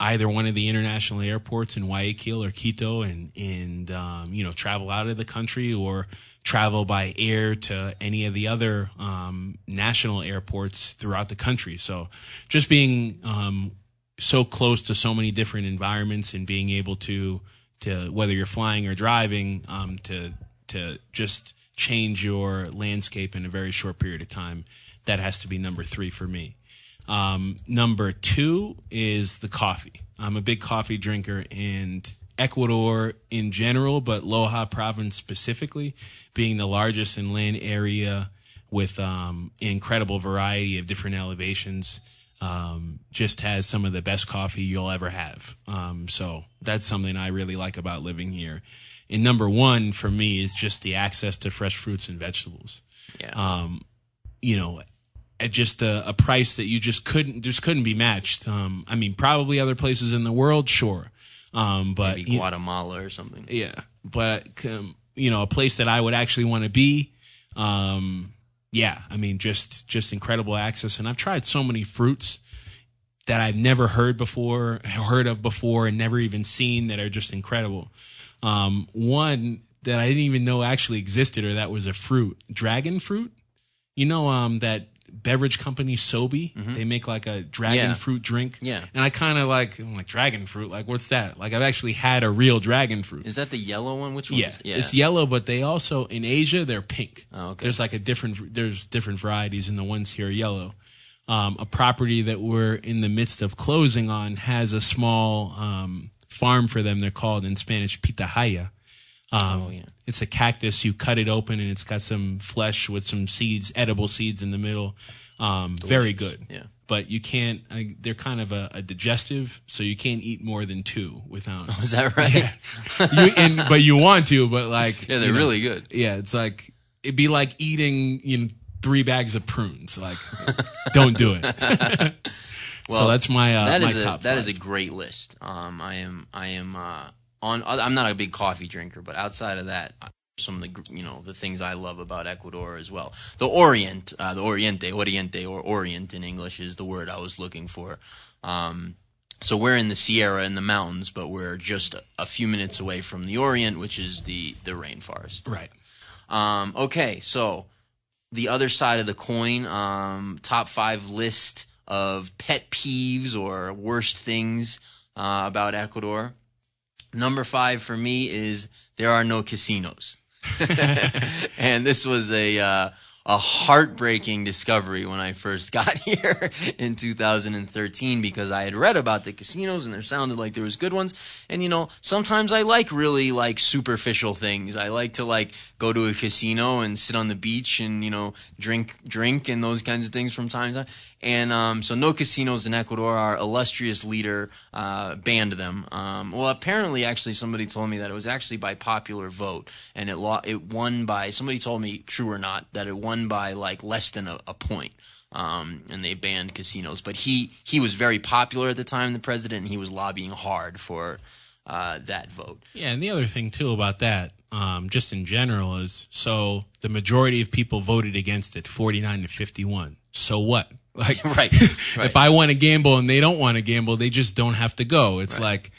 [SPEAKER 2] either one of the international airports in Guayaquil or Quito and, and um, you know, travel out of the country or travel by air to any of the other um, national airports throughout the country. So just being um, so close to so many different environments and being able to, to whether you're flying or driving, um, to, to just change your landscape in a very short period of time, that has to be number three for me. Um, number two is the coffee. I'm a big coffee drinker, and Ecuador in general, but Loja province specifically, being the largest in land area with um, an incredible variety of different elevations, um, just has some of the best coffee you'll ever have. Um, so that's something I really like about living here. And number one for me is just the access to fresh fruits and vegetables
[SPEAKER 1] Yeah,
[SPEAKER 2] you know, at just a, a price that you just couldn't just couldn't be matched. Um, I mean, probably other places in the world, sure, um, but
[SPEAKER 1] maybe
[SPEAKER 2] you-
[SPEAKER 1] Guatemala or something.
[SPEAKER 2] yeah, but um, you know, a place that I would actually want to be. Um, yeah, I mean, just just incredible access, and I've tried so many fruits that I've never heard before, heard of before, and never even seen that are just incredible. Um, one that I didn't even know actually existed or that was a fruit, dragon fruit. You know, um, that beverage company Sobe, they make like a dragon
[SPEAKER 1] Mm-hmm. Yeah.
[SPEAKER 2] fruit drink.
[SPEAKER 1] Yeah.
[SPEAKER 2] And I kind of like, I'm like, dragon fruit? Like, what's that? Like, I've actually had a real dragon fruit.
[SPEAKER 1] Is that the yellow one? Which one?
[SPEAKER 2] Yeah,
[SPEAKER 1] yeah.
[SPEAKER 2] it's yellow, but they also in Asia they're pink.
[SPEAKER 1] Oh, okay.
[SPEAKER 2] There's like a different there's different varieties, and the ones here are yellow. Um, a property that we're in the midst of closing on has a small um, farm for them. They're called in Spanish pitahaya. Um,
[SPEAKER 1] oh yeah.
[SPEAKER 2] It's a cactus. You cut it open, and it's got some flesh with some seeds, edible seeds in the middle. Um, very good.
[SPEAKER 1] Yeah.
[SPEAKER 2] But you can't. Uh, they're kind of a, a digestive, so you can't eat more than two without. <laughs>
[SPEAKER 1] Is that right?
[SPEAKER 2] you, and, but you want to, but like
[SPEAKER 1] Yeah, they're
[SPEAKER 2] you know,
[SPEAKER 1] really good.
[SPEAKER 2] Yeah, it's like it'd be like eating you know three bags of prunes. Like, don't do it. <laughs>
[SPEAKER 1] Well,
[SPEAKER 2] so that's my uh,
[SPEAKER 1] that
[SPEAKER 2] my
[SPEAKER 1] is a
[SPEAKER 2] top.
[SPEAKER 1] that is a great list. Um, I am I am uh, on. I'm not a big coffee drinker, but outside of that, some of the you know the things I love about Ecuador as well. The Orient, uh, the Oriente, Oriente or Orient in English is the word I was looking for. Um, so we're in the Sierra in the mountains, but we're just a, few minutes away from the Orient, which is the the rainforest.
[SPEAKER 2] right.
[SPEAKER 1] Um, okay, so the other side of the coin, um, top five list of pet peeves or worst things uh, about Ecuador. Number five for me is there are no casinos, <laughs> and this was a uh, a heartbreaking discovery when I first <laughs> got here in 2013 because I had read about the casinos and there sounded like there was good ones. And you know, sometimes I like really like superficial things. I like to like go to a casino and sit on the beach and you know drink drink and those kinds of things from time to time. And um, so no casinos in Ecuador. Our illustrious leader uh, banned them. Um, well, apparently, actually, somebody told me that it was actually by popular vote, and it lo- it won by somebody told me, true or not, that it won by like less than a, a point. Um, and they banned casinos, but he he was very popular at the time, the president, and he was lobbying hard for uh, that vote.
[SPEAKER 2] Yeah, and the other thing too about that, um, just in general, is so the majority of people voted against it, forty nine to fifty one. So what? <laughs> Like, <laughs>
[SPEAKER 1] Right, <laughs> right.
[SPEAKER 2] if I want to gamble and they don't want to gamble, they just don't have to go. It's like,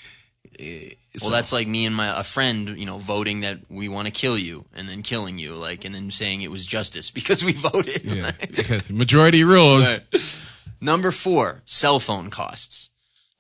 [SPEAKER 2] eh,
[SPEAKER 1] Well,
[SPEAKER 2] so-
[SPEAKER 1] that's like me and my a friend, you know, voting that we want to kill you, and then killing you, like, and then saying it was justice because we voted.
[SPEAKER 2] yeah, because majority rules.
[SPEAKER 1] Number four, cell phone costs.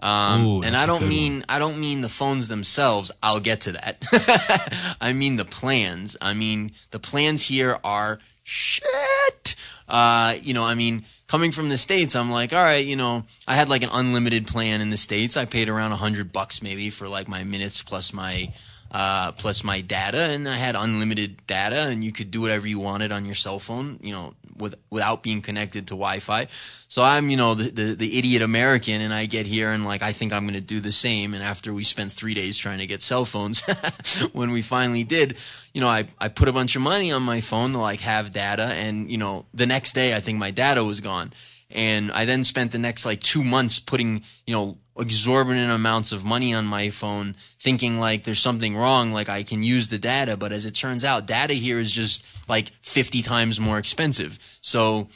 [SPEAKER 1] Um,
[SPEAKER 2] Ooh,
[SPEAKER 1] and I don't mean I don't mean the phones themselves. I'll get to that. I mean the plans. I mean the plans here are shit. Uh, you know, I mean, coming from the states, I'm like, all right, you know, I had like an unlimited plan in the states. I paid around a hundred bucks maybe for like my minutes plus my uh, plus my data, and I had unlimited data, and you could do whatever you wanted on your cell phone, you know, with without being connected to Wi-Fi. So I'm, you know, the, the the idiot American, and I get here and like I think I'm going to do the same. And after we spent three days trying to get cell phones, <laughs> when we finally did, you know, I I put a bunch of money on my phone to like have data, and you know, the next day I think my data was gone. And I then spent the next like two months putting, you know, exorbitant amounts of money on my phone, thinking like there's something wrong, like I can use the data. But as it turns out, data here is just like 50 times more expensive. So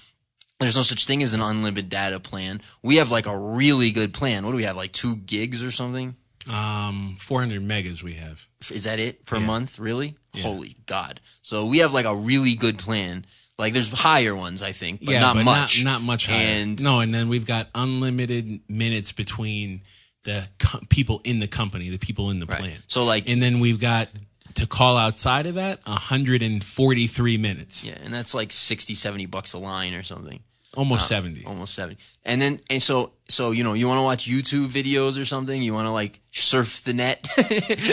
[SPEAKER 1] there's no such thing as an unlimited data plan. We have like a really good plan. What do we have, like two gigs or something?
[SPEAKER 2] Um, 400 megas we have.
[SPEAKER 1] Is that it per month? Really? Holy God! So we have like a really good plan. Like there's higher ones, I think, but
[SPEAKER 2] yeah,
[SPEAKER 1] not
[SPEAKER 2] but
[SPEAKER 1] much.
[SPEAKER 2] Not, not much higher.
[SPEAKER 1] And
[SPEAKER 2] no, and then we've got unlimited minutes between the people in the company, the people in the plant.
[SPEAKER 1] So like
[SPEAKER 2] and then we've got to call outside of that 143 minutes,
[SPEAKER 1] Yeah, and that's like 60, 70 bucks a line or something.
[SPEAKER 2] Almost 70.
[SPEAKER 1] Almost 70. And then, and so, so, you know, you want to watch YouTube videos or something? You want to like surf the net,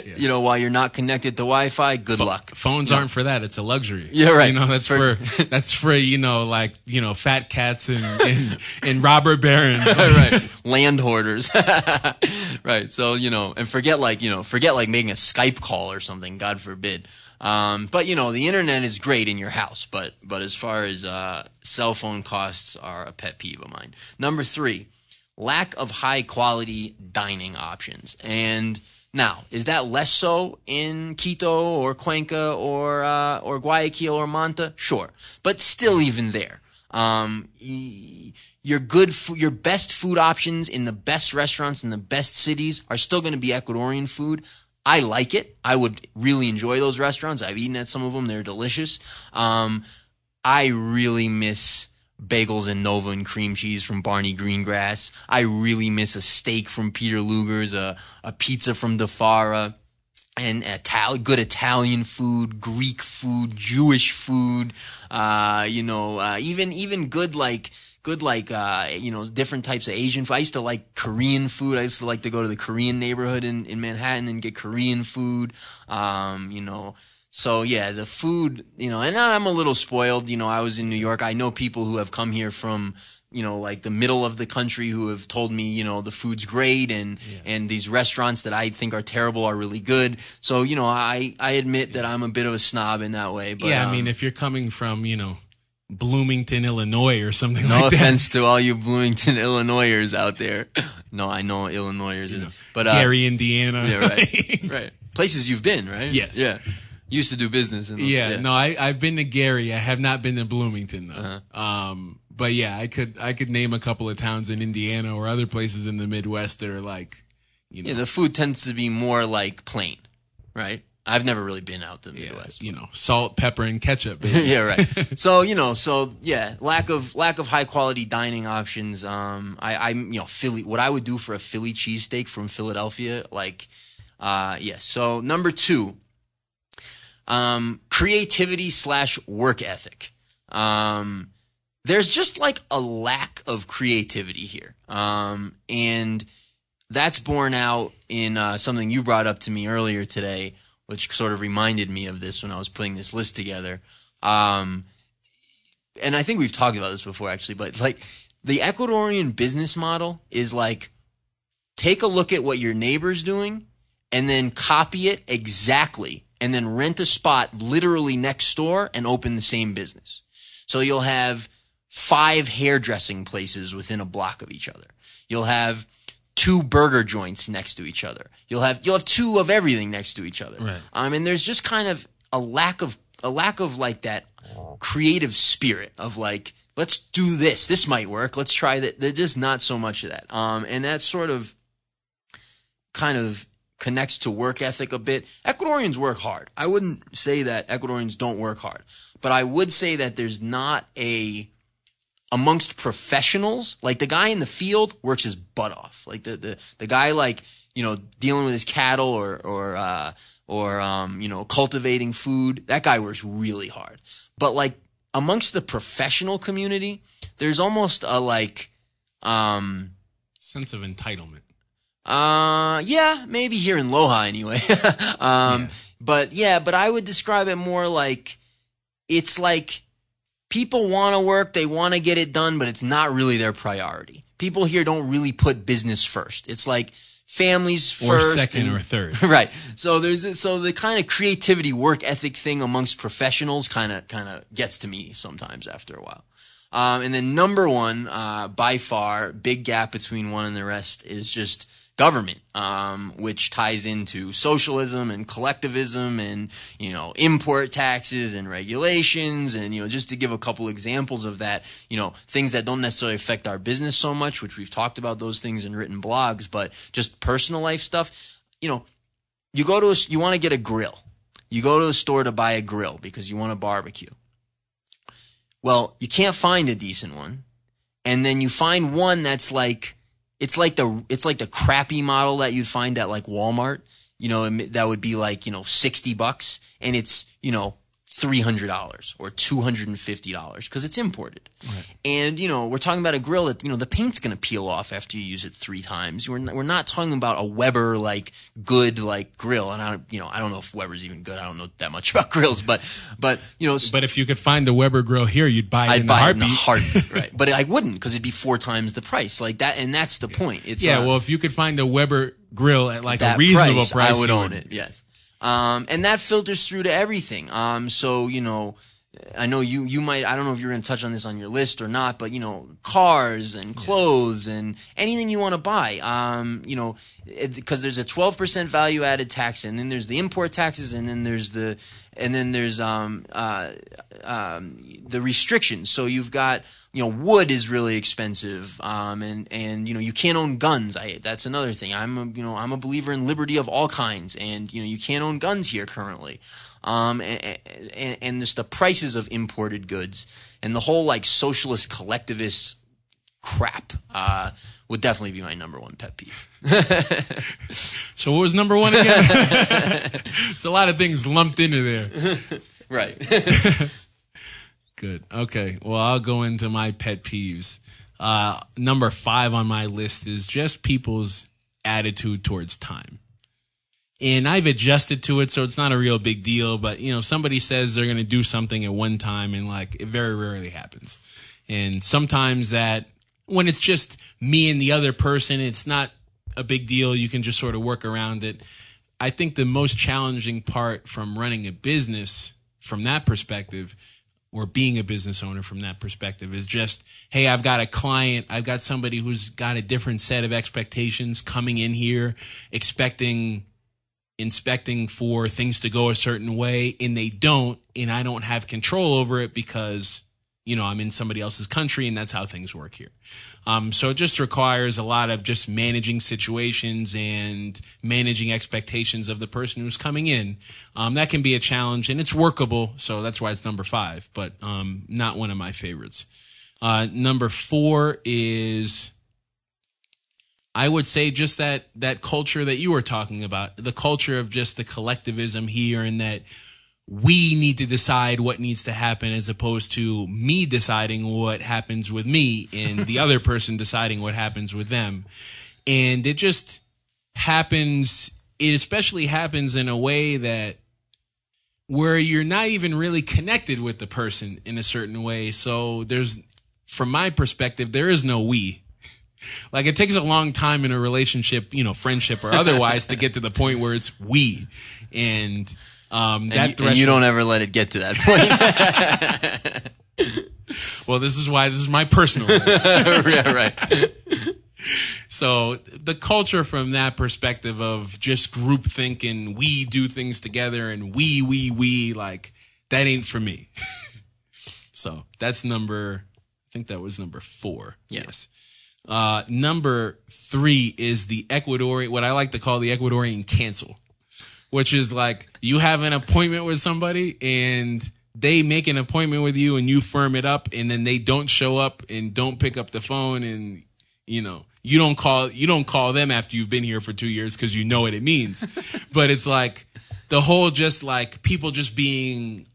[SPEAKER 1] <laughs> you know, while you're not connected to Wi Fi? Good luck.
[SPEAKER 2] Phones aren't for that; it's a luxury.
[SPEAKER 1] Yeah, right.
[SPEAKER 2] You know, that's for, <laughs> that's for you know, like you know, fat cats and and, and robber barons. <laughs>
[SPEAKER 1] right. Land hoarders. right. So, you know, and forget like, you know, forget like making a Skype call or something, God forbid. Um, but you know, the internet is great in your house, but, but as far as, uh, cell phone costs are a pet peeve of mine. Number three, lack of high quality dining options. And now, is that less so in Quito or Cuenca or, uh, or Guayaquil or Manta? Sure. But still even there. Um, your good, fo- your best food options in the best restaurants in the best cities are still going to be Ecuadorian food. I like it. I would really enjoy those restaurants. I've eaten at some of them. They're delicious. Um, I really miss bagels and Nova and cream cheese from Barney Greengrass. I really miss a steak from Peter Luger's, a, a pizza from Di Fara, and good Italian food, Greek food, Jewish food, uh, you know, uh, even, even good like, good like, uh, you know, different types of Asian food. I used to like Korean food. I used to like to go to the Korean neighborhood in, in Manhattan and get Korean food. Um, you know, so yeah, the food, you know, and I'm a little spoiled. You know, I was in New York. I know people who have come here from, you know, like the middle of the country who have told me, you know, the food's great and and these restaurants that I think are terrible are really good. So you know, I I admit that I'm a bit of a snob in that way. But
[SPEAKER 2] yeah, I
[SPEAKER 1] um,
[SPEAKER 2] mean, if you're coming from, you know, Bloomington, Illinois or something
[SPEAKER 1] no
[SPEAKER 2] like that.
[SPEAKER 1] offense to all you Bloomington <laughs> Illinoisers out there. <laughs> No, I know Illinoisers, but uh,
[SPEAKER 2] Gary, Indiana.
[SPEAKER 1] yeah, right, <laughs> right. Places you've been, right?
[SPEAKER 2] Yes.
[SPEAKER 1] Yeah. Used to do business in those.
[SPEAKER 2] Yeah, no, I, I've been to Gary. I have not been to Bloomington though.
[SPEAKER 1] Uh-huh.
[SPEAKER 2] Um, but yeah, I could I could name a couple of towns in Indiana or other places in the Midwest that are like, you know,
[SPEAKER 1] Yeah, the food tends to be more like plain, right? I've never really been out the Midwest.
[SPEAKER 2] you know, salt, pepper, and ketchup. <laughs>
[SPEAKER 1] yeah, right. <laughs> so you know, so yeah, lack of lack of high quality dining options. Um, I, I'm you know Philly. What I would do for a Philly cheesesteak from Philadelphia, like, uh, yes. So number two, um, creativity slash work ethic. Um, there's just like a lack of creativity here, um, and that's borne out in uh, something you brought up to me earlier today, which sort of reminded me of this when I was putting this list together. Um, and I think we've talked about this before, actually, but it's like the Ecuadorian business model is like take a look at what your neighbor's doing and then copy it exactly and then rent a spot literally next door and open the same business. So you'll have five hairdressing places within a block of each other. You'll have two burger joints next to each other. You'll have you'll have two of everything next to each other.
[SPEAKER 2] Right.
[SPEAKER 1] Um, and there's just kind of a lack of a lack of like that creative spirit of like let's do this. This might work. Let's try that. There's just not so much of that. Um, and that sort of kind of connects to work ethic a bit. Ecuadorians work hard. I wouldn't say that Ecuadorians don't work hard, but I would say that there's not a amongst professionals, like the guy in the field works his butt off. Like the the, the guy like, you know, dealing with his cattle or or uh or um, you know, cultivating food, that guy works really hard. But like amongst the professional community, there's almost a like um
[SPEAKER 2] sense of entitlement.
[SPEAKER 1] Uh, yeah, maybe here in Loja anyway. <laughs> um, but yeah, but I would describe it more like it's like people want to work, they want to get it done, but it's not really their priority. People here don't really put business first. It's like families
[SPEAKER 2] Or
[SPEAKER 1] first,
[SPEAKER 2] second
[SPEAKER 1] and-
[SPEAKER 2] or third. <laughs>
[SPEAKER 1] right. So there's so the kind of creativity work ethic thing amongst professionals kind of kind of gets to me sometimes after a while. Um, and then number one, uh, by far, big gap between one and the rest is just government, um, which ties into socialism and collectivism and, you know, import taxes and regulations. And, you know, just to give a couple examples of that, you know, things that don't necessarily affect our business so much, which we've talked about those things in written blogs, but just personal life stuff, you know, you go to a, you want to get a grill. You go to a store to buy a grill because you want to barbecue. Well, you can't find a decent one. And then you find one that's like, it's like the, it's like the crappy model that you'd find at like Walmart, you know, that would be like, you know, 60 bucks. And it's, you know, $300 or $250 because it's imported. And, you know, we're talking about a grill that, you know, the paint's going to peel off after you use it three times. We're not, we're not talking about a Weber, like, good, like, grill. And I, don't- you know, I don't know if Weber's even good. I don't know that much <laughs> about grills, but, but, you know,
[SPEAKER 2] But if you could find the Weber grill here, you'd buy it
[SPEAKER 1] I'd
[SPEAKER 2] in
[SPEAKER 1] buy
[SPEAKER 2] a
[SPEAKER 1] it in a
[SPEAKER 2] heartbeat.
[SPEAKER 1] heartbeat, <laughs> right? But I wouldn't because it'd be four times the price, like that. And that's the point. It's
[SPEAKER 2] yeah, well, if you could find a Weber grill at like a reasonable price,
[SPEAKER 1] I would own it. Yes, um, and that filters through to everything. Um, so you know, I know you you might I don't know if you're going to touch on this on your list or not, but you know cars and clothes and anything you want to buy. Um, you know, because there's a 12% value added tax, and then there's the import taxes, and then there's the and then there's um, uh, um, the restrictions. So you've got you know wood is really expensive, um, and and you know you can't own guns. I that's another thing. I'm a, you know I'm a believer in liberty of all kinds, and you know you can't own guns here currently um, and, and, and just the prices of imported goods and the whole like socialist collectivist crap uh, would definitely be my number one pet peeve. <laughs>
[SPEAKER 2] so what was number one again? <laughs> it's a lot of things lumped into there. <laughs>
[SPEAKER 1] right.
[SPEAKER 2] Good. Okay. Well, I'll go into my pet peeves. Uh, number five on my list is just people's attitude towards time and I've adjusted to it, so it's not a real big deal. But you know, somebody says they're going to do something at one time, and like it very rarely happens. And sometimes that when it's just me and the other person, it's not a big deal. You can just sort of work around it. I think the most challenging part from running a business from that perspective or being a business owner from that perspective is just, hey, I've got a client, I've got somebody who's got a different set of expectations coming in here, expecting inspecting for things to go a certain way and they don't and I don't have control over it because you know I'm in somebody else's country and that's how things work here. Um, so it just requires a lot of just managing situations and managing expectations of the person who's coming in. Um, that can be a challenge and it's workable, so that's why it's number five, but um, not one of my favorites. Uh, number four is I would say just that that culture that you were talking about, the culture of just the collectivism here and that we need to decide what needs to happen as opposed to me deciding what happens with me and the other <laughs> person deciding what happens with them. And it just happens it especially happens in a way that where you're not even really connected with the person in a certain way. So there's from my perspective there is no we <laughs> like it takes a long time in a relationship, you know, friendship or otherwise, to get to the point where it's we, and um,
[SPEAKER 1] that and you, and you don't ever let it get to that
[SPEAKER 2] point. <laughs> <laughs> well, this is why this is my personal. <laughs>
[SPEAKER 1] yeah, right.
[SPEAKER 2] So the culture from that perspective of just group thinking, we do things together, and we, we, we, like that ain't for me. so that's number. I think that was number four.
[SPEAKER 1] Yeah. Yes.
[SPEAKER 2] Uh, number three is the Ecuadorian, what I like to call the Ecuadorian cancel, which is like you have an appointment with somebody and they make an appointment with you and you firm it up and then they don't show up and don't pick up the phone and you know you don't call you don't call them after you've been here for two years because you know what it means. <laughs> But it's like the whole just like people just being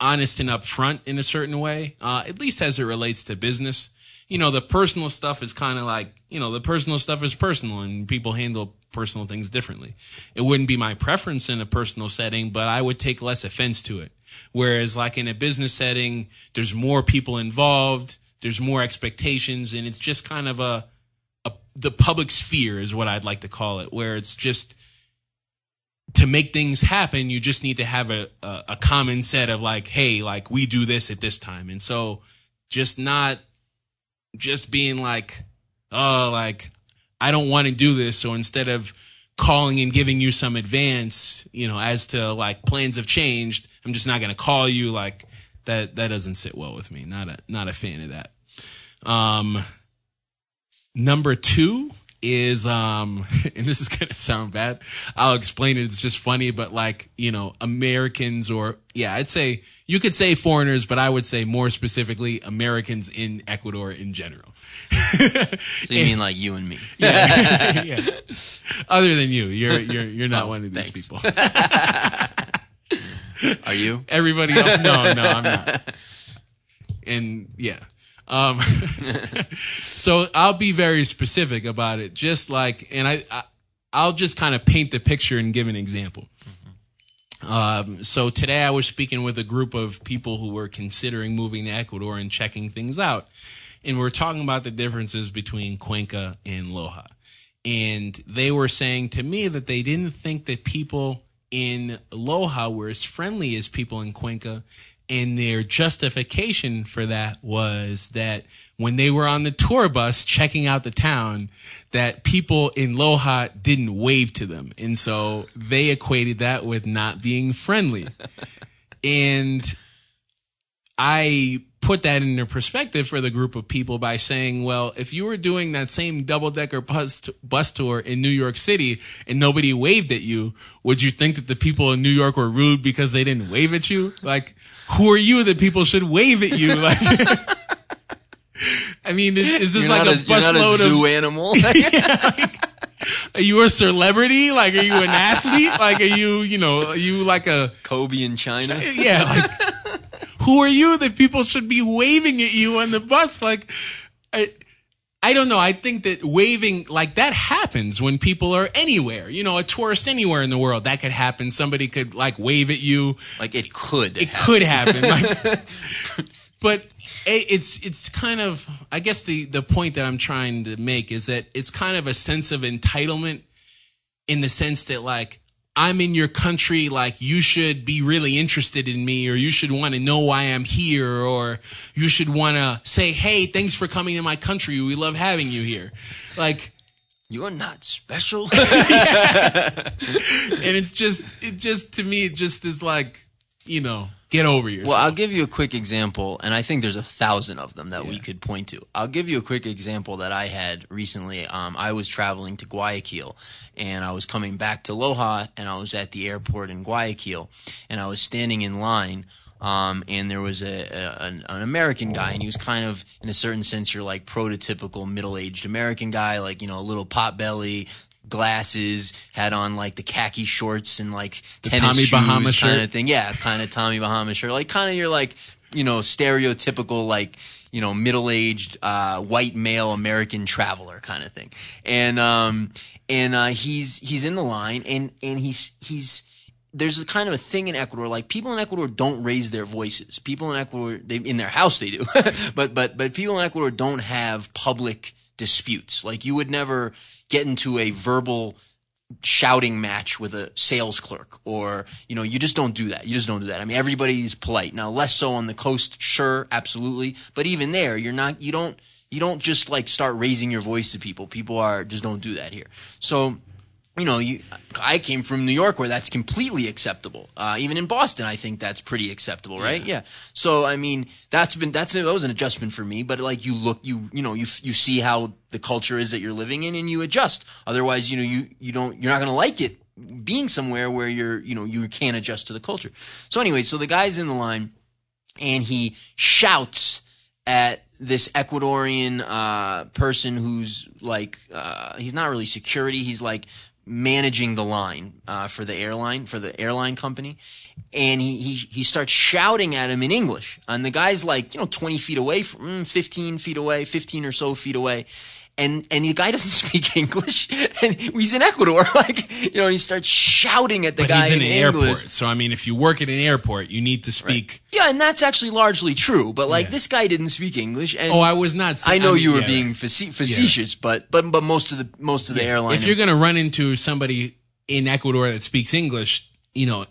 [SPEAKER 2] honest and upfront in a certain way uh, at least as it relates to business. You know, the personal stuff is kind of like, you know, the personal stuff is personal and people handle personal things differently. It wouldn't be my preference in a personal setting, but I would take less offense to it. Whereas like in a business setting, there's more people involved, there's more expectations, and it's just kind of a, a the public sphere is what I'd like to call it, where it's just to make things happen, you just need to have a, a, a common set of like, hey, like we do this at this time. And so just not just being like, oh, like, I don't want to do this. So instead of calling and giving you some advance, you know, as to like plans have changed, I'm just not going to call you. Like that, that doesn't sit well with me. Not a, not a fan of that. Um, number two is um <laughs> and this is gonna sound bad i'll explain it it's just funny but like you know americans or yeah i'd say you could say foreigners but i would say more specifically americans in ecuador in general
[SPEAKER 1] so you and, mean like you and me?
[SPEAKER 2] Yeah, <laughs> yeah. Other than you. You're you're you're not oh, one of these thanks. people.
[SPEAKER 1] Are you?
[SPEAKER 2] Everybody else? No no i'm not. And yeah. Um, <laughs> so I'll be very specific about it, just like, and I, I will just kind of paint the picture and give an example. Um, so today I was speaking with a group of people who were considering moving to Ecuador and checking things out, and we are talking about the differences between Cuenca and Loja, and they were saying to me that they didn't think that people in Loja were as friendly as people in Cuenca And their justification for that was that when they were on the tour bus checking out the town, that people in Loja didn't wave to them. And so they equated that with not being friendly. <laughs> and I put that into perspective for the group of people by saying, well, if you were doing that same double decker bus, bus tour in New York City and nobody waved at you, would you think that the people in New York were rude because they didn't wave at you? Like, who are you that people should wave at you? <laughs> Like, I mean, is, is this
[SPEAKER 1] You're
[SPEAKER 2] like a,
[SPEAKER 1] a, you're not a
[SPEAKER 2] busload
[SPEAKER 1] zoo
[SPEAKER 2] of?
[SPEAKER 1] animal. <laughs>
[SPEAKER 2] Are you a celebrity? Like, are you an athlete? Like, are you, you know, are you like a
[SPEAKER 1] Kobe in China.
[SPEAKER 2] yeah, like who are you that people should be waving at you on the bus? Like, I, I don't know. I think that waving like that happens when people are anywhere. You know, a tourist anywhere in the world that could happen. Somebody could like wave at you.
[SPEAKER 1] Like it could.
[SPEAKER 2] It
[SPEAKER 1] happen.
[SPEAKER 2] could happen. <laughs> Like, but it's it's kind of I guess the the point that I'm trying to make is that it's kind of a sense of entitlement in the sense that like I'm in your country, like you should be really interested in me, or you should want to know why I'm here, or you should want to say, "Hey, thanks for coming to my country. We love having you here." Like,
[SPEAKER 1] You're not special. <laughs> <laughs>
[SPEAKER 2] and it's just, it just to me, it just is like, you know, get over yourself.
[SPEAKER 1] Well, I'll give you a quick example, and I think there's a thousand of them that we could point to. I'll give you a quick example that I had recently. Um, I was traveling to Guayaquil, and I was coming back to Loja, and I was at the airport in Guayaquil, and I was standing in line. Um, and there was a, a an, an American guy, and he was kind of, in a certain sense, your like prototypical middle-aged American guy, like you know, a little pot belly, glasses, had on like the khaki shorts and like tennis
[SPEAKER 2] Tommy
[SPEAKER 1] shoes
[SPEAKER 2] Bahama
[SPEAKER 1] kind
[SPEAKER 2] shirt.
[SPEAKER 1] of thing. Yeah, kind of Tommy Bahama shirt, like kind of your like you know stereotypical like you know middle aged uh, white male American traveler kind of thing. And um and uh, he's he's in the line and and he's he's there's a kind of a thing in Ecuador, like people in Ecuador don't raise their voices. People in Ecuador, they, in their house they do, <laughs> but but but people in Ecuador don't have public disputes. Like you would never get into a verbal shouting match with a sales clerk or you know you just don't do that. You just don't do that. I mean everybody's polite. Now less so on the coast sure absolutely. But even there you're not you don't you don't just like start raising your voice to people. People are just don't do that here. So you know, you, I came from New York where that's completely acceptable. Uh, even in Boston, I think that's pretty acceptable, right? Yeah. So, I mean, that's been, that's, that was an adjustment for me, but like you look, you, you know, you, you see how the culture is that you're living in and you adjust. Otherwise, you know, you, you don't, you're not going to like it being somewhere where you're, you know, you can't adjust to the culture. So anyway, so the guy's in the line and he shouts at this Ecuadorian uh, person who's like uh, he's not really security. He's like managing the line uh, for the airline for the airline company, and he, he he starts shouting at him in English. And the guy's like you know twenty feet away, from mm, fifteen feet away, fifteen or so feet away. And and the guy doesn't <laughs> speak English, and he's in Ecuador. <laughs> Like you know, he starts shouting at the
[SPEAKER 2] but
[SPEAKER 1] guy
[SPEAKER 2] he's in an
[SPEAKER 1] English.
[SPEAKER 2] airport, so I mean, if you work at an airport, you need to speak.
[SPEAKER 1] Yeah, and that's actually largely true. But like
[SPEAKER 2] Yeah.
[SPEAKER 1] this guy didn't speak English, and
[SPEAKER 2] Oh, I was not.
[SPEAKER 1] I know
[SPEAKER 2] mean,
[SPEAKER 1] you were
[SPEAKER 2] yeah.
[SPEAKER 1] being face- facetious, but but but most of the most of the airline,
[SPEAKER 2] If you're going to run into somebody in Ecuador that speaks English, you know,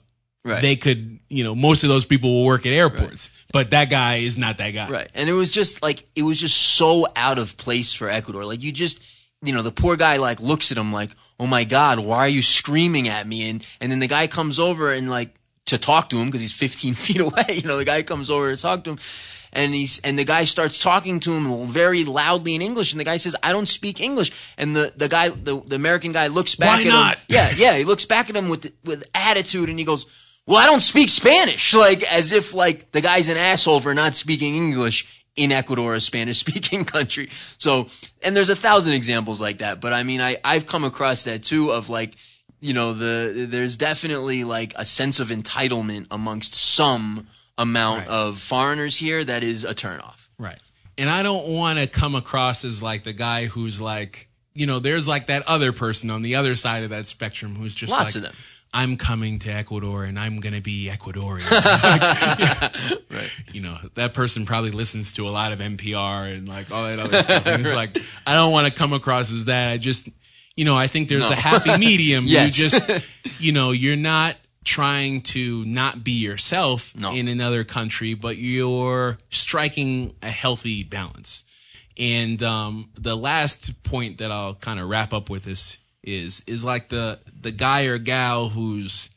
[SPEAKER 1] Right.
[SPEAKER 2] they could, you know, most of those people will work at airports, but that guy is not that guy.
[SPEAKER 1] right, and it was just like it was just so out of place for Ecuador. Like you just, you know, the poor guy like looks at him like, oh my god, why are you screaming at me? And and then the guy comes over and like to talk to him because he's 15 <laughs> feet away. You know, the guy comes over to talk to him. And he's and the guy starts talking to him very loudly in English, and the guy says, "I don't speak English." And the, the guy, the, the American guy, looks back
[SPEAKER 2] Why
[SPEAKER 1] at
[SPEAKER 2] not?
[SPEAKER 1] him. Yeah, yeah, he looks back at him with with attitude, and he goes, "Well, I don't speak Spanish," like as if like the guy's an asshole for not speaking English in Ecuador, a Spanish <laughs> speaking country. So, and there's a thousand examples like that. But I mean, I I've come across that too of like. You know, the there's definitely like a sense of entitlement amongst some amount
[SPEAKER 2] Right.
[SPEAKER 1] of foreigners here that is a turnoff.
[SPEAKER 2] Right. And I don't want to come across as like the guy who's like, you know, there's like that other person on the other side of that spectrum who's just
[SPEAKER 1] Lots
[SPEAKER 2] like,
[SPEAKER 1] of them.
[SPEAKER 2] I'm coming to Ecuador and I'm going to be Ecuadorian. <laughs> <laughs> right. You know, that person probably listens to a lot of NPR and like all that other <laughs> stuff. And it's like, I don't want to come across as that. I just, you know, I think there's a happy medium.
[SPEAKER 1] Yes.
[SPEAKER 2] You just, you know, you're not, trying to not be yourself
[SPEAKER 1] No.
[SPEAKER 2] in another country, but you're striking a healthy balance. And um, the last point that I'll kind of wrap up with this is is like the the guy or gal who's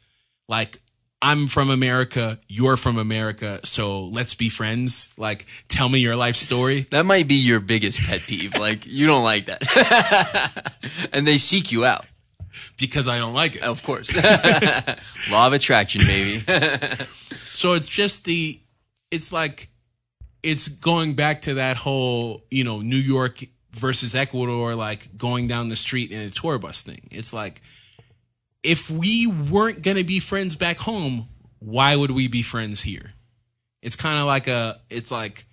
[SPEAKER 2] like I'm from America, you're from America, so let's be friends. Like tell me your life story.
[SPEAKER 1] That might be your biggest pet peeve. <laughs> like you don't like that, <laughs> and they seek you out.
[SPEAKER 2] because I don't like it.
[SPEAKER 1] Of course, <laughs> law of attraction, baby.
[SPEAKER 2] So it's just the, it's like, it's going back to that whole, you know, New York versus Ecuador, like going down the street in a tour bus thing. It's like, if we weren't going to be friends back home, why would we be friends here? It's kind of like a, it's like,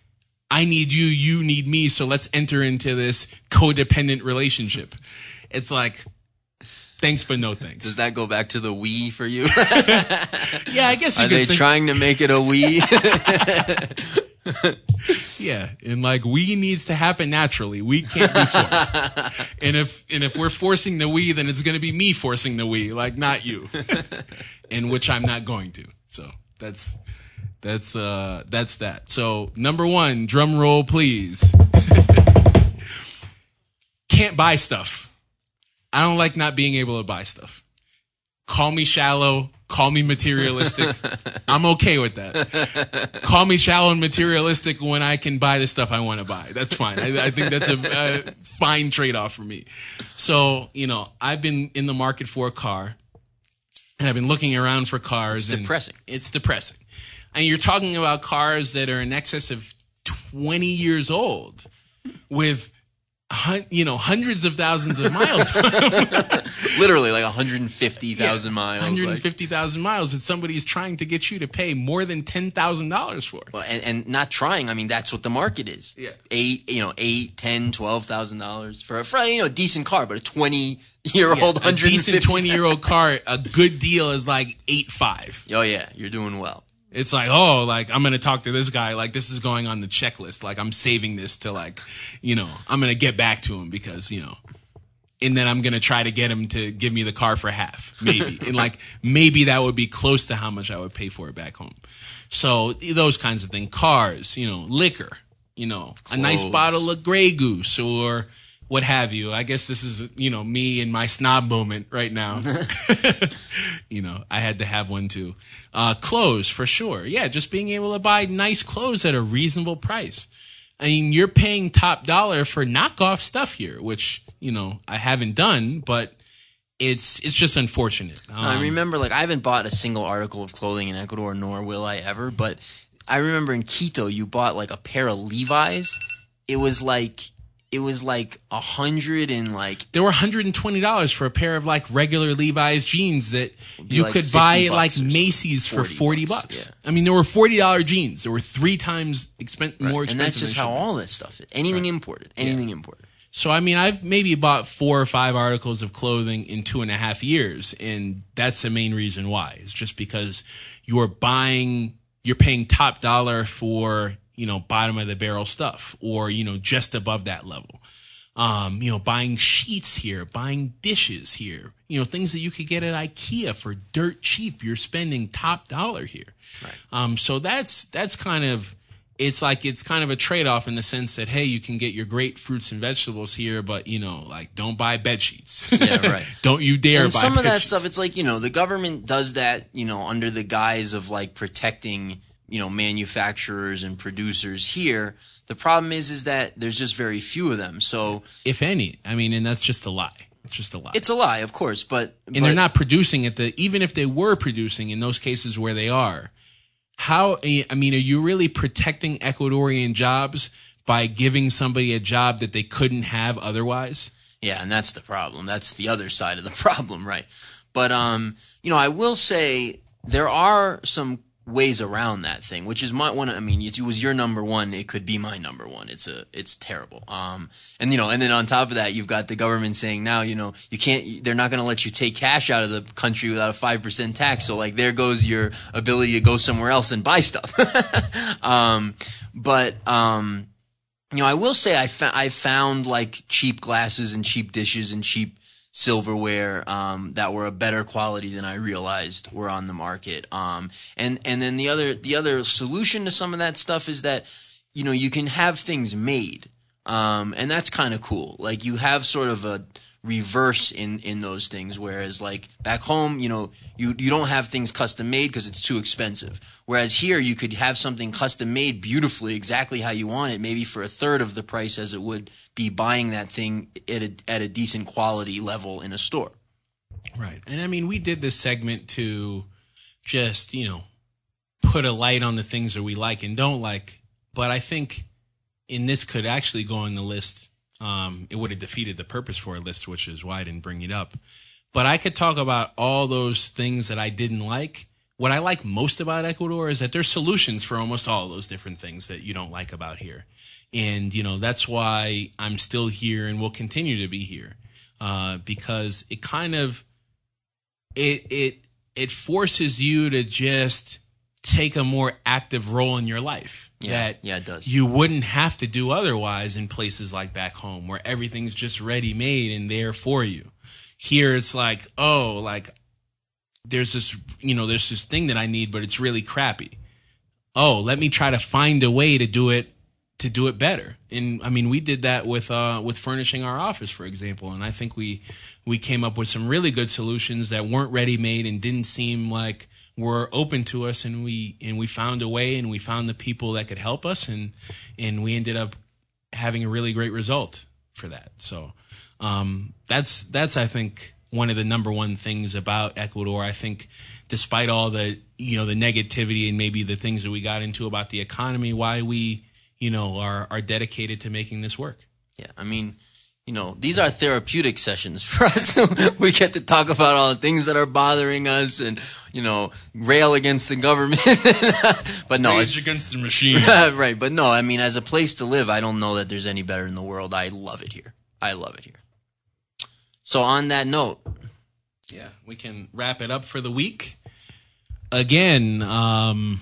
[SPEAKER 2] I need you, you need me, so let's enter into this codependent relationship. It's like, thanks, but no thanks.
[SPEAKER 1] Does that go back to the we for you? <laughs>
[SPEAKER 2] Yeah, I guess you
[SPEAKER 1] Are they
[SPEAKER 2] say-
[SPEAKER 1] trying to make it a we? <laughs> <laughs>
[SPEAKER 2] Yeah, and like we needs to happen naturally. We can't be forced. <laughs> and if and if we're forcing the we, then it's going to be me forcing the we, like not you. <laughs> and which I'm not going to. So that's that's uh that's that. So number one, drum roll, please. <laughs> can't buy stuff. I don't like not being able to buy stuff. Call me shallow. Call me materialistic. <laughs> I'm okay with that call me shallow and materialistic when I can buy the stuff I want to buy. That's fine. I, I think that's a, a fine trade off for me. So, you know, I've been in the market for a car and I've been looking around for cars.
[SPEAKER 1] It's depressing.
[SPEAKER 2] It's depressing. And you're talking about cars that are in excess of 20 years old with, hun- you know, hundreds of thousands of miles. <laughs>
[SPEAKER 1] Literally like 150,000 miles. like-
[SPEAKER 2] 150,000 miles that somebody is trying to get you to pay more than $10,000 for.
[SPEAKER 1] Well, and, and not trying. I mean, that's what the market is.
[SPEAKER 2] Yeah.
[SPEAKER 1] Eight, you know, eight, ten, twelve thousand dollars for a for, you know a decent car, but a twenty year old
[SPEAKER 2] a
[SPEAKER 1] hundred
[SPEAKER 2] decent 20 year old car, a good deal is like eight five.
[SPEAKER 1] Oh yeah, you're doing well.
[SPEAKER 2] It's like, oh, like I'm gonna talk to this guy. Like this is going on the checklist. Like I'm saving this to like, you know, I'm gonna get back to him because you know, and then I'm gonna try to get him to give me the car for half, maybe, <laughs> and like maybe that would be close to how much I would pay for it back home. So those kinds of things, cars, you know, liquor, you know, a nice bottle of Grey Goose or what have you. I guess this is you know me in my snob moment right now. <laughs> <laughs> you know, I had to have one too. Uh, clothes for sure. Yeah, just being able to buy nice clothes at a reasonable price. I mean, you're paying top dollar for knockoff stuff here, which you know I haven't done, but it's it's just unfortunate.
[SPEAKER 1] I
[SPEAKER 2] Um,
[SPEAKER 1] remember, like, I haven't bought a single article of clothing in Ecuador, nor will I ever. But I remember in Quito, you bought like a pair of Levi's. It was like it was like a hundred and like
[SPEAKER 2] there were $120 for a pair of like regular Levi's jeans that you
[SPEAKER 1] like
[SPEAKER 2] could buy at like. Macy's for
[SPEAKER 1] 40
[SPEAKER 2] 40
[SPEAKER 1] bucks,
[SPEAKER 2] bucks.
[SPEAKER 1] yeah.
[SPEAKER 2] I mean, there were $40 jeans. There were three times expen- more expensive.
[SPEAKER 1] and that's just how all this stuff is. Anything imported, anything imported.
[SPEAKER 2] So I mean, I've maybe bought four or five articles of clothing in two and a half years, and that's the main reason why. It's just because you're buying, you're paying top dollar for you know bottom of the barrel stuff, or you know just above that level. Um, you know, buying sheets here, buying dishes here, you know, things that you could get at IKEA for dirt cheap. You're spending top dollar here. Um, so that's that's kind of it's like it's kind of a trade off in the sense that hey, you can get your great fruits and vegetables here, but you know, like don't buy bed sheets.
[SPEAKER 1] Yeah, right. <laughs>
[SPEAKER 2] don't you dare
[SPEAKER 1] and
[SPEAKER 2] buy
[SPEAKER 1] some of that
[SPEAKER 2] sheets.
[SPEAKER 1] stuff it's like you know the government does that you know under the guise of like protecting you know manufacturers and producers here the problem is is that there's just very few of them so
[SPEAKER 2] if any. I mean, and that's just a lie. It's just a lie.
[SPEAKER 1] it's a lie of course but
[SPEAKER 2] and they're not producing at the even if they were producing in those cases where they are how i mean are you really protecting ecuadorian jobs by giving somebody a job that they couldn't have otherwise
[SPEAKER 1] Yeah, and that's the problem. That's the other side of the <laughs> problem, right? But um, you know, I will say there are some ways around that thing, which is my one. I mean, it was your number one. It could be my number one. It's a, it's terrible. Um, and you know, and then on top of that, you've got the government saying now, you know, you can't. They're not going to let you take cash out of the country without a five percent tax. So like, there goes your ability to go somewhere else and buy stuff. <laughs> um, but um, you know, I will say I, fa- I found like cheap glasses and cheap dishes and cheap silverware um, that were a better quality than I realized were on the market. Um, and and then the other the other solution to some of that stuff is that you know you can have things made, um, and that's kind of cool. Like you have sort of a reverse in in those things. Whereas like back home you know you you don't have things custom made because it's too expensive. Whereas here you could have something custom made beautifully exactly how you want it maybe for a third of the price as it would be buying that thing at a at a decent quality level in a store.
[SPEAKER 2] Right. And i mean we did this segment to just you know put a light on the things that we like and don't like. But i think in this could actually go on the list um, it would have defeated the purpose for a list, which is why I didn't bring it up. But I could talk about all those things that I didn't like. What I like most about Ecuador is that there's solutions for almost all those different things that you don't like about here. And, you know, that's why I'm still here and will continue to be here. Uh, because it kind of, it, it, it forces you to just take a more active role in your life
[SPEAKER 1] yeah,
[SPEAKER 2] that
[SPEAKER 1] yeah, it does.
[SPEAKER 2] you wouldn't have to do otherwise in places like back home where everything's just ready made and there for you. Here it's like, oh, like there's this, you know, there's this thing that I need, but it's really crappy. Oh, let me try to find a way to do it to do it better. And I mean, we did that with uh with furnishing our office, for example, and I think we we came up with some really good solutions that weren't ready made and didn't seem like were open to us and we and we found a way and we found the people that could help us and and we ended up having a really great result for that. So um, that's that's I think one of the number one things about Ecuador. I think despite all the you know the negativity and maybe the things that we got into about the economy, why we you know are are dedicated to making this work.
[SPEAKER 1] Yeah, I mean, you know, these are therapeutic sessions <laughs> for us. <laughs> we get to talk about all the things that are bothering us and, you know, rail against the government. <laughs> but no,
[SPEAKER 2] Rage against the machine.
[SPEAKER 1] right. But no, I mean, as a place to live, I don't know that there's any better in the world. I love it here. I love it here. So on that note,
[SPEAKER 2] yeah, we can wrap it up for the week. Again, um,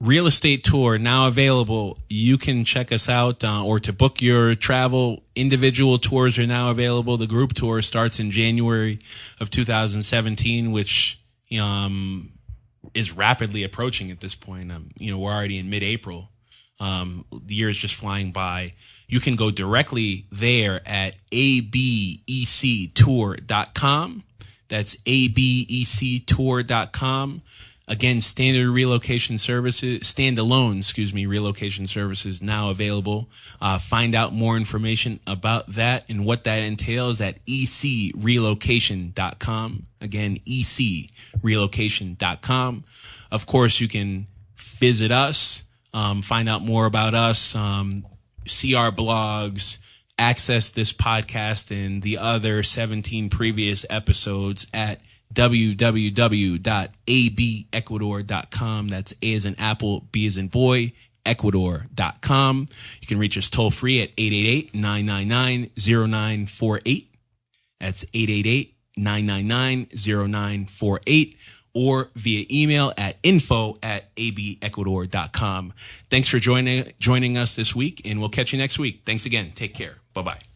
[SPEAKER 2] real estate tour now available. You can check us out uh, or to book your travel. Individual tours are now available. The group tour starts in January of 2017, which um, is rapidly approaching at this point. Um, you know, we're already in mid-April. Um, the year is just flying by. You can go directly there at abectour.com. That's abectour.com. Again, standard relocation services, standalone, excuse me, relocation services now available. Uh, find out more information about that and what that entails at ecrelocation.com. Again, ecrelocation.com. Of course, you can visit us, um, find out more about us, um, see our blogs, access this podcast and the other 17 previous episodes at www.abecuador.com. That's A as in apple, B as in boy, ecuador.com. You can reach us toll free at 888-999-0948. That's 888-999-0948 or via email at info at abecuador.com. Thanks for joining, joining us this week and we'll catch you next week. Thanks again. Take care. Bye bye.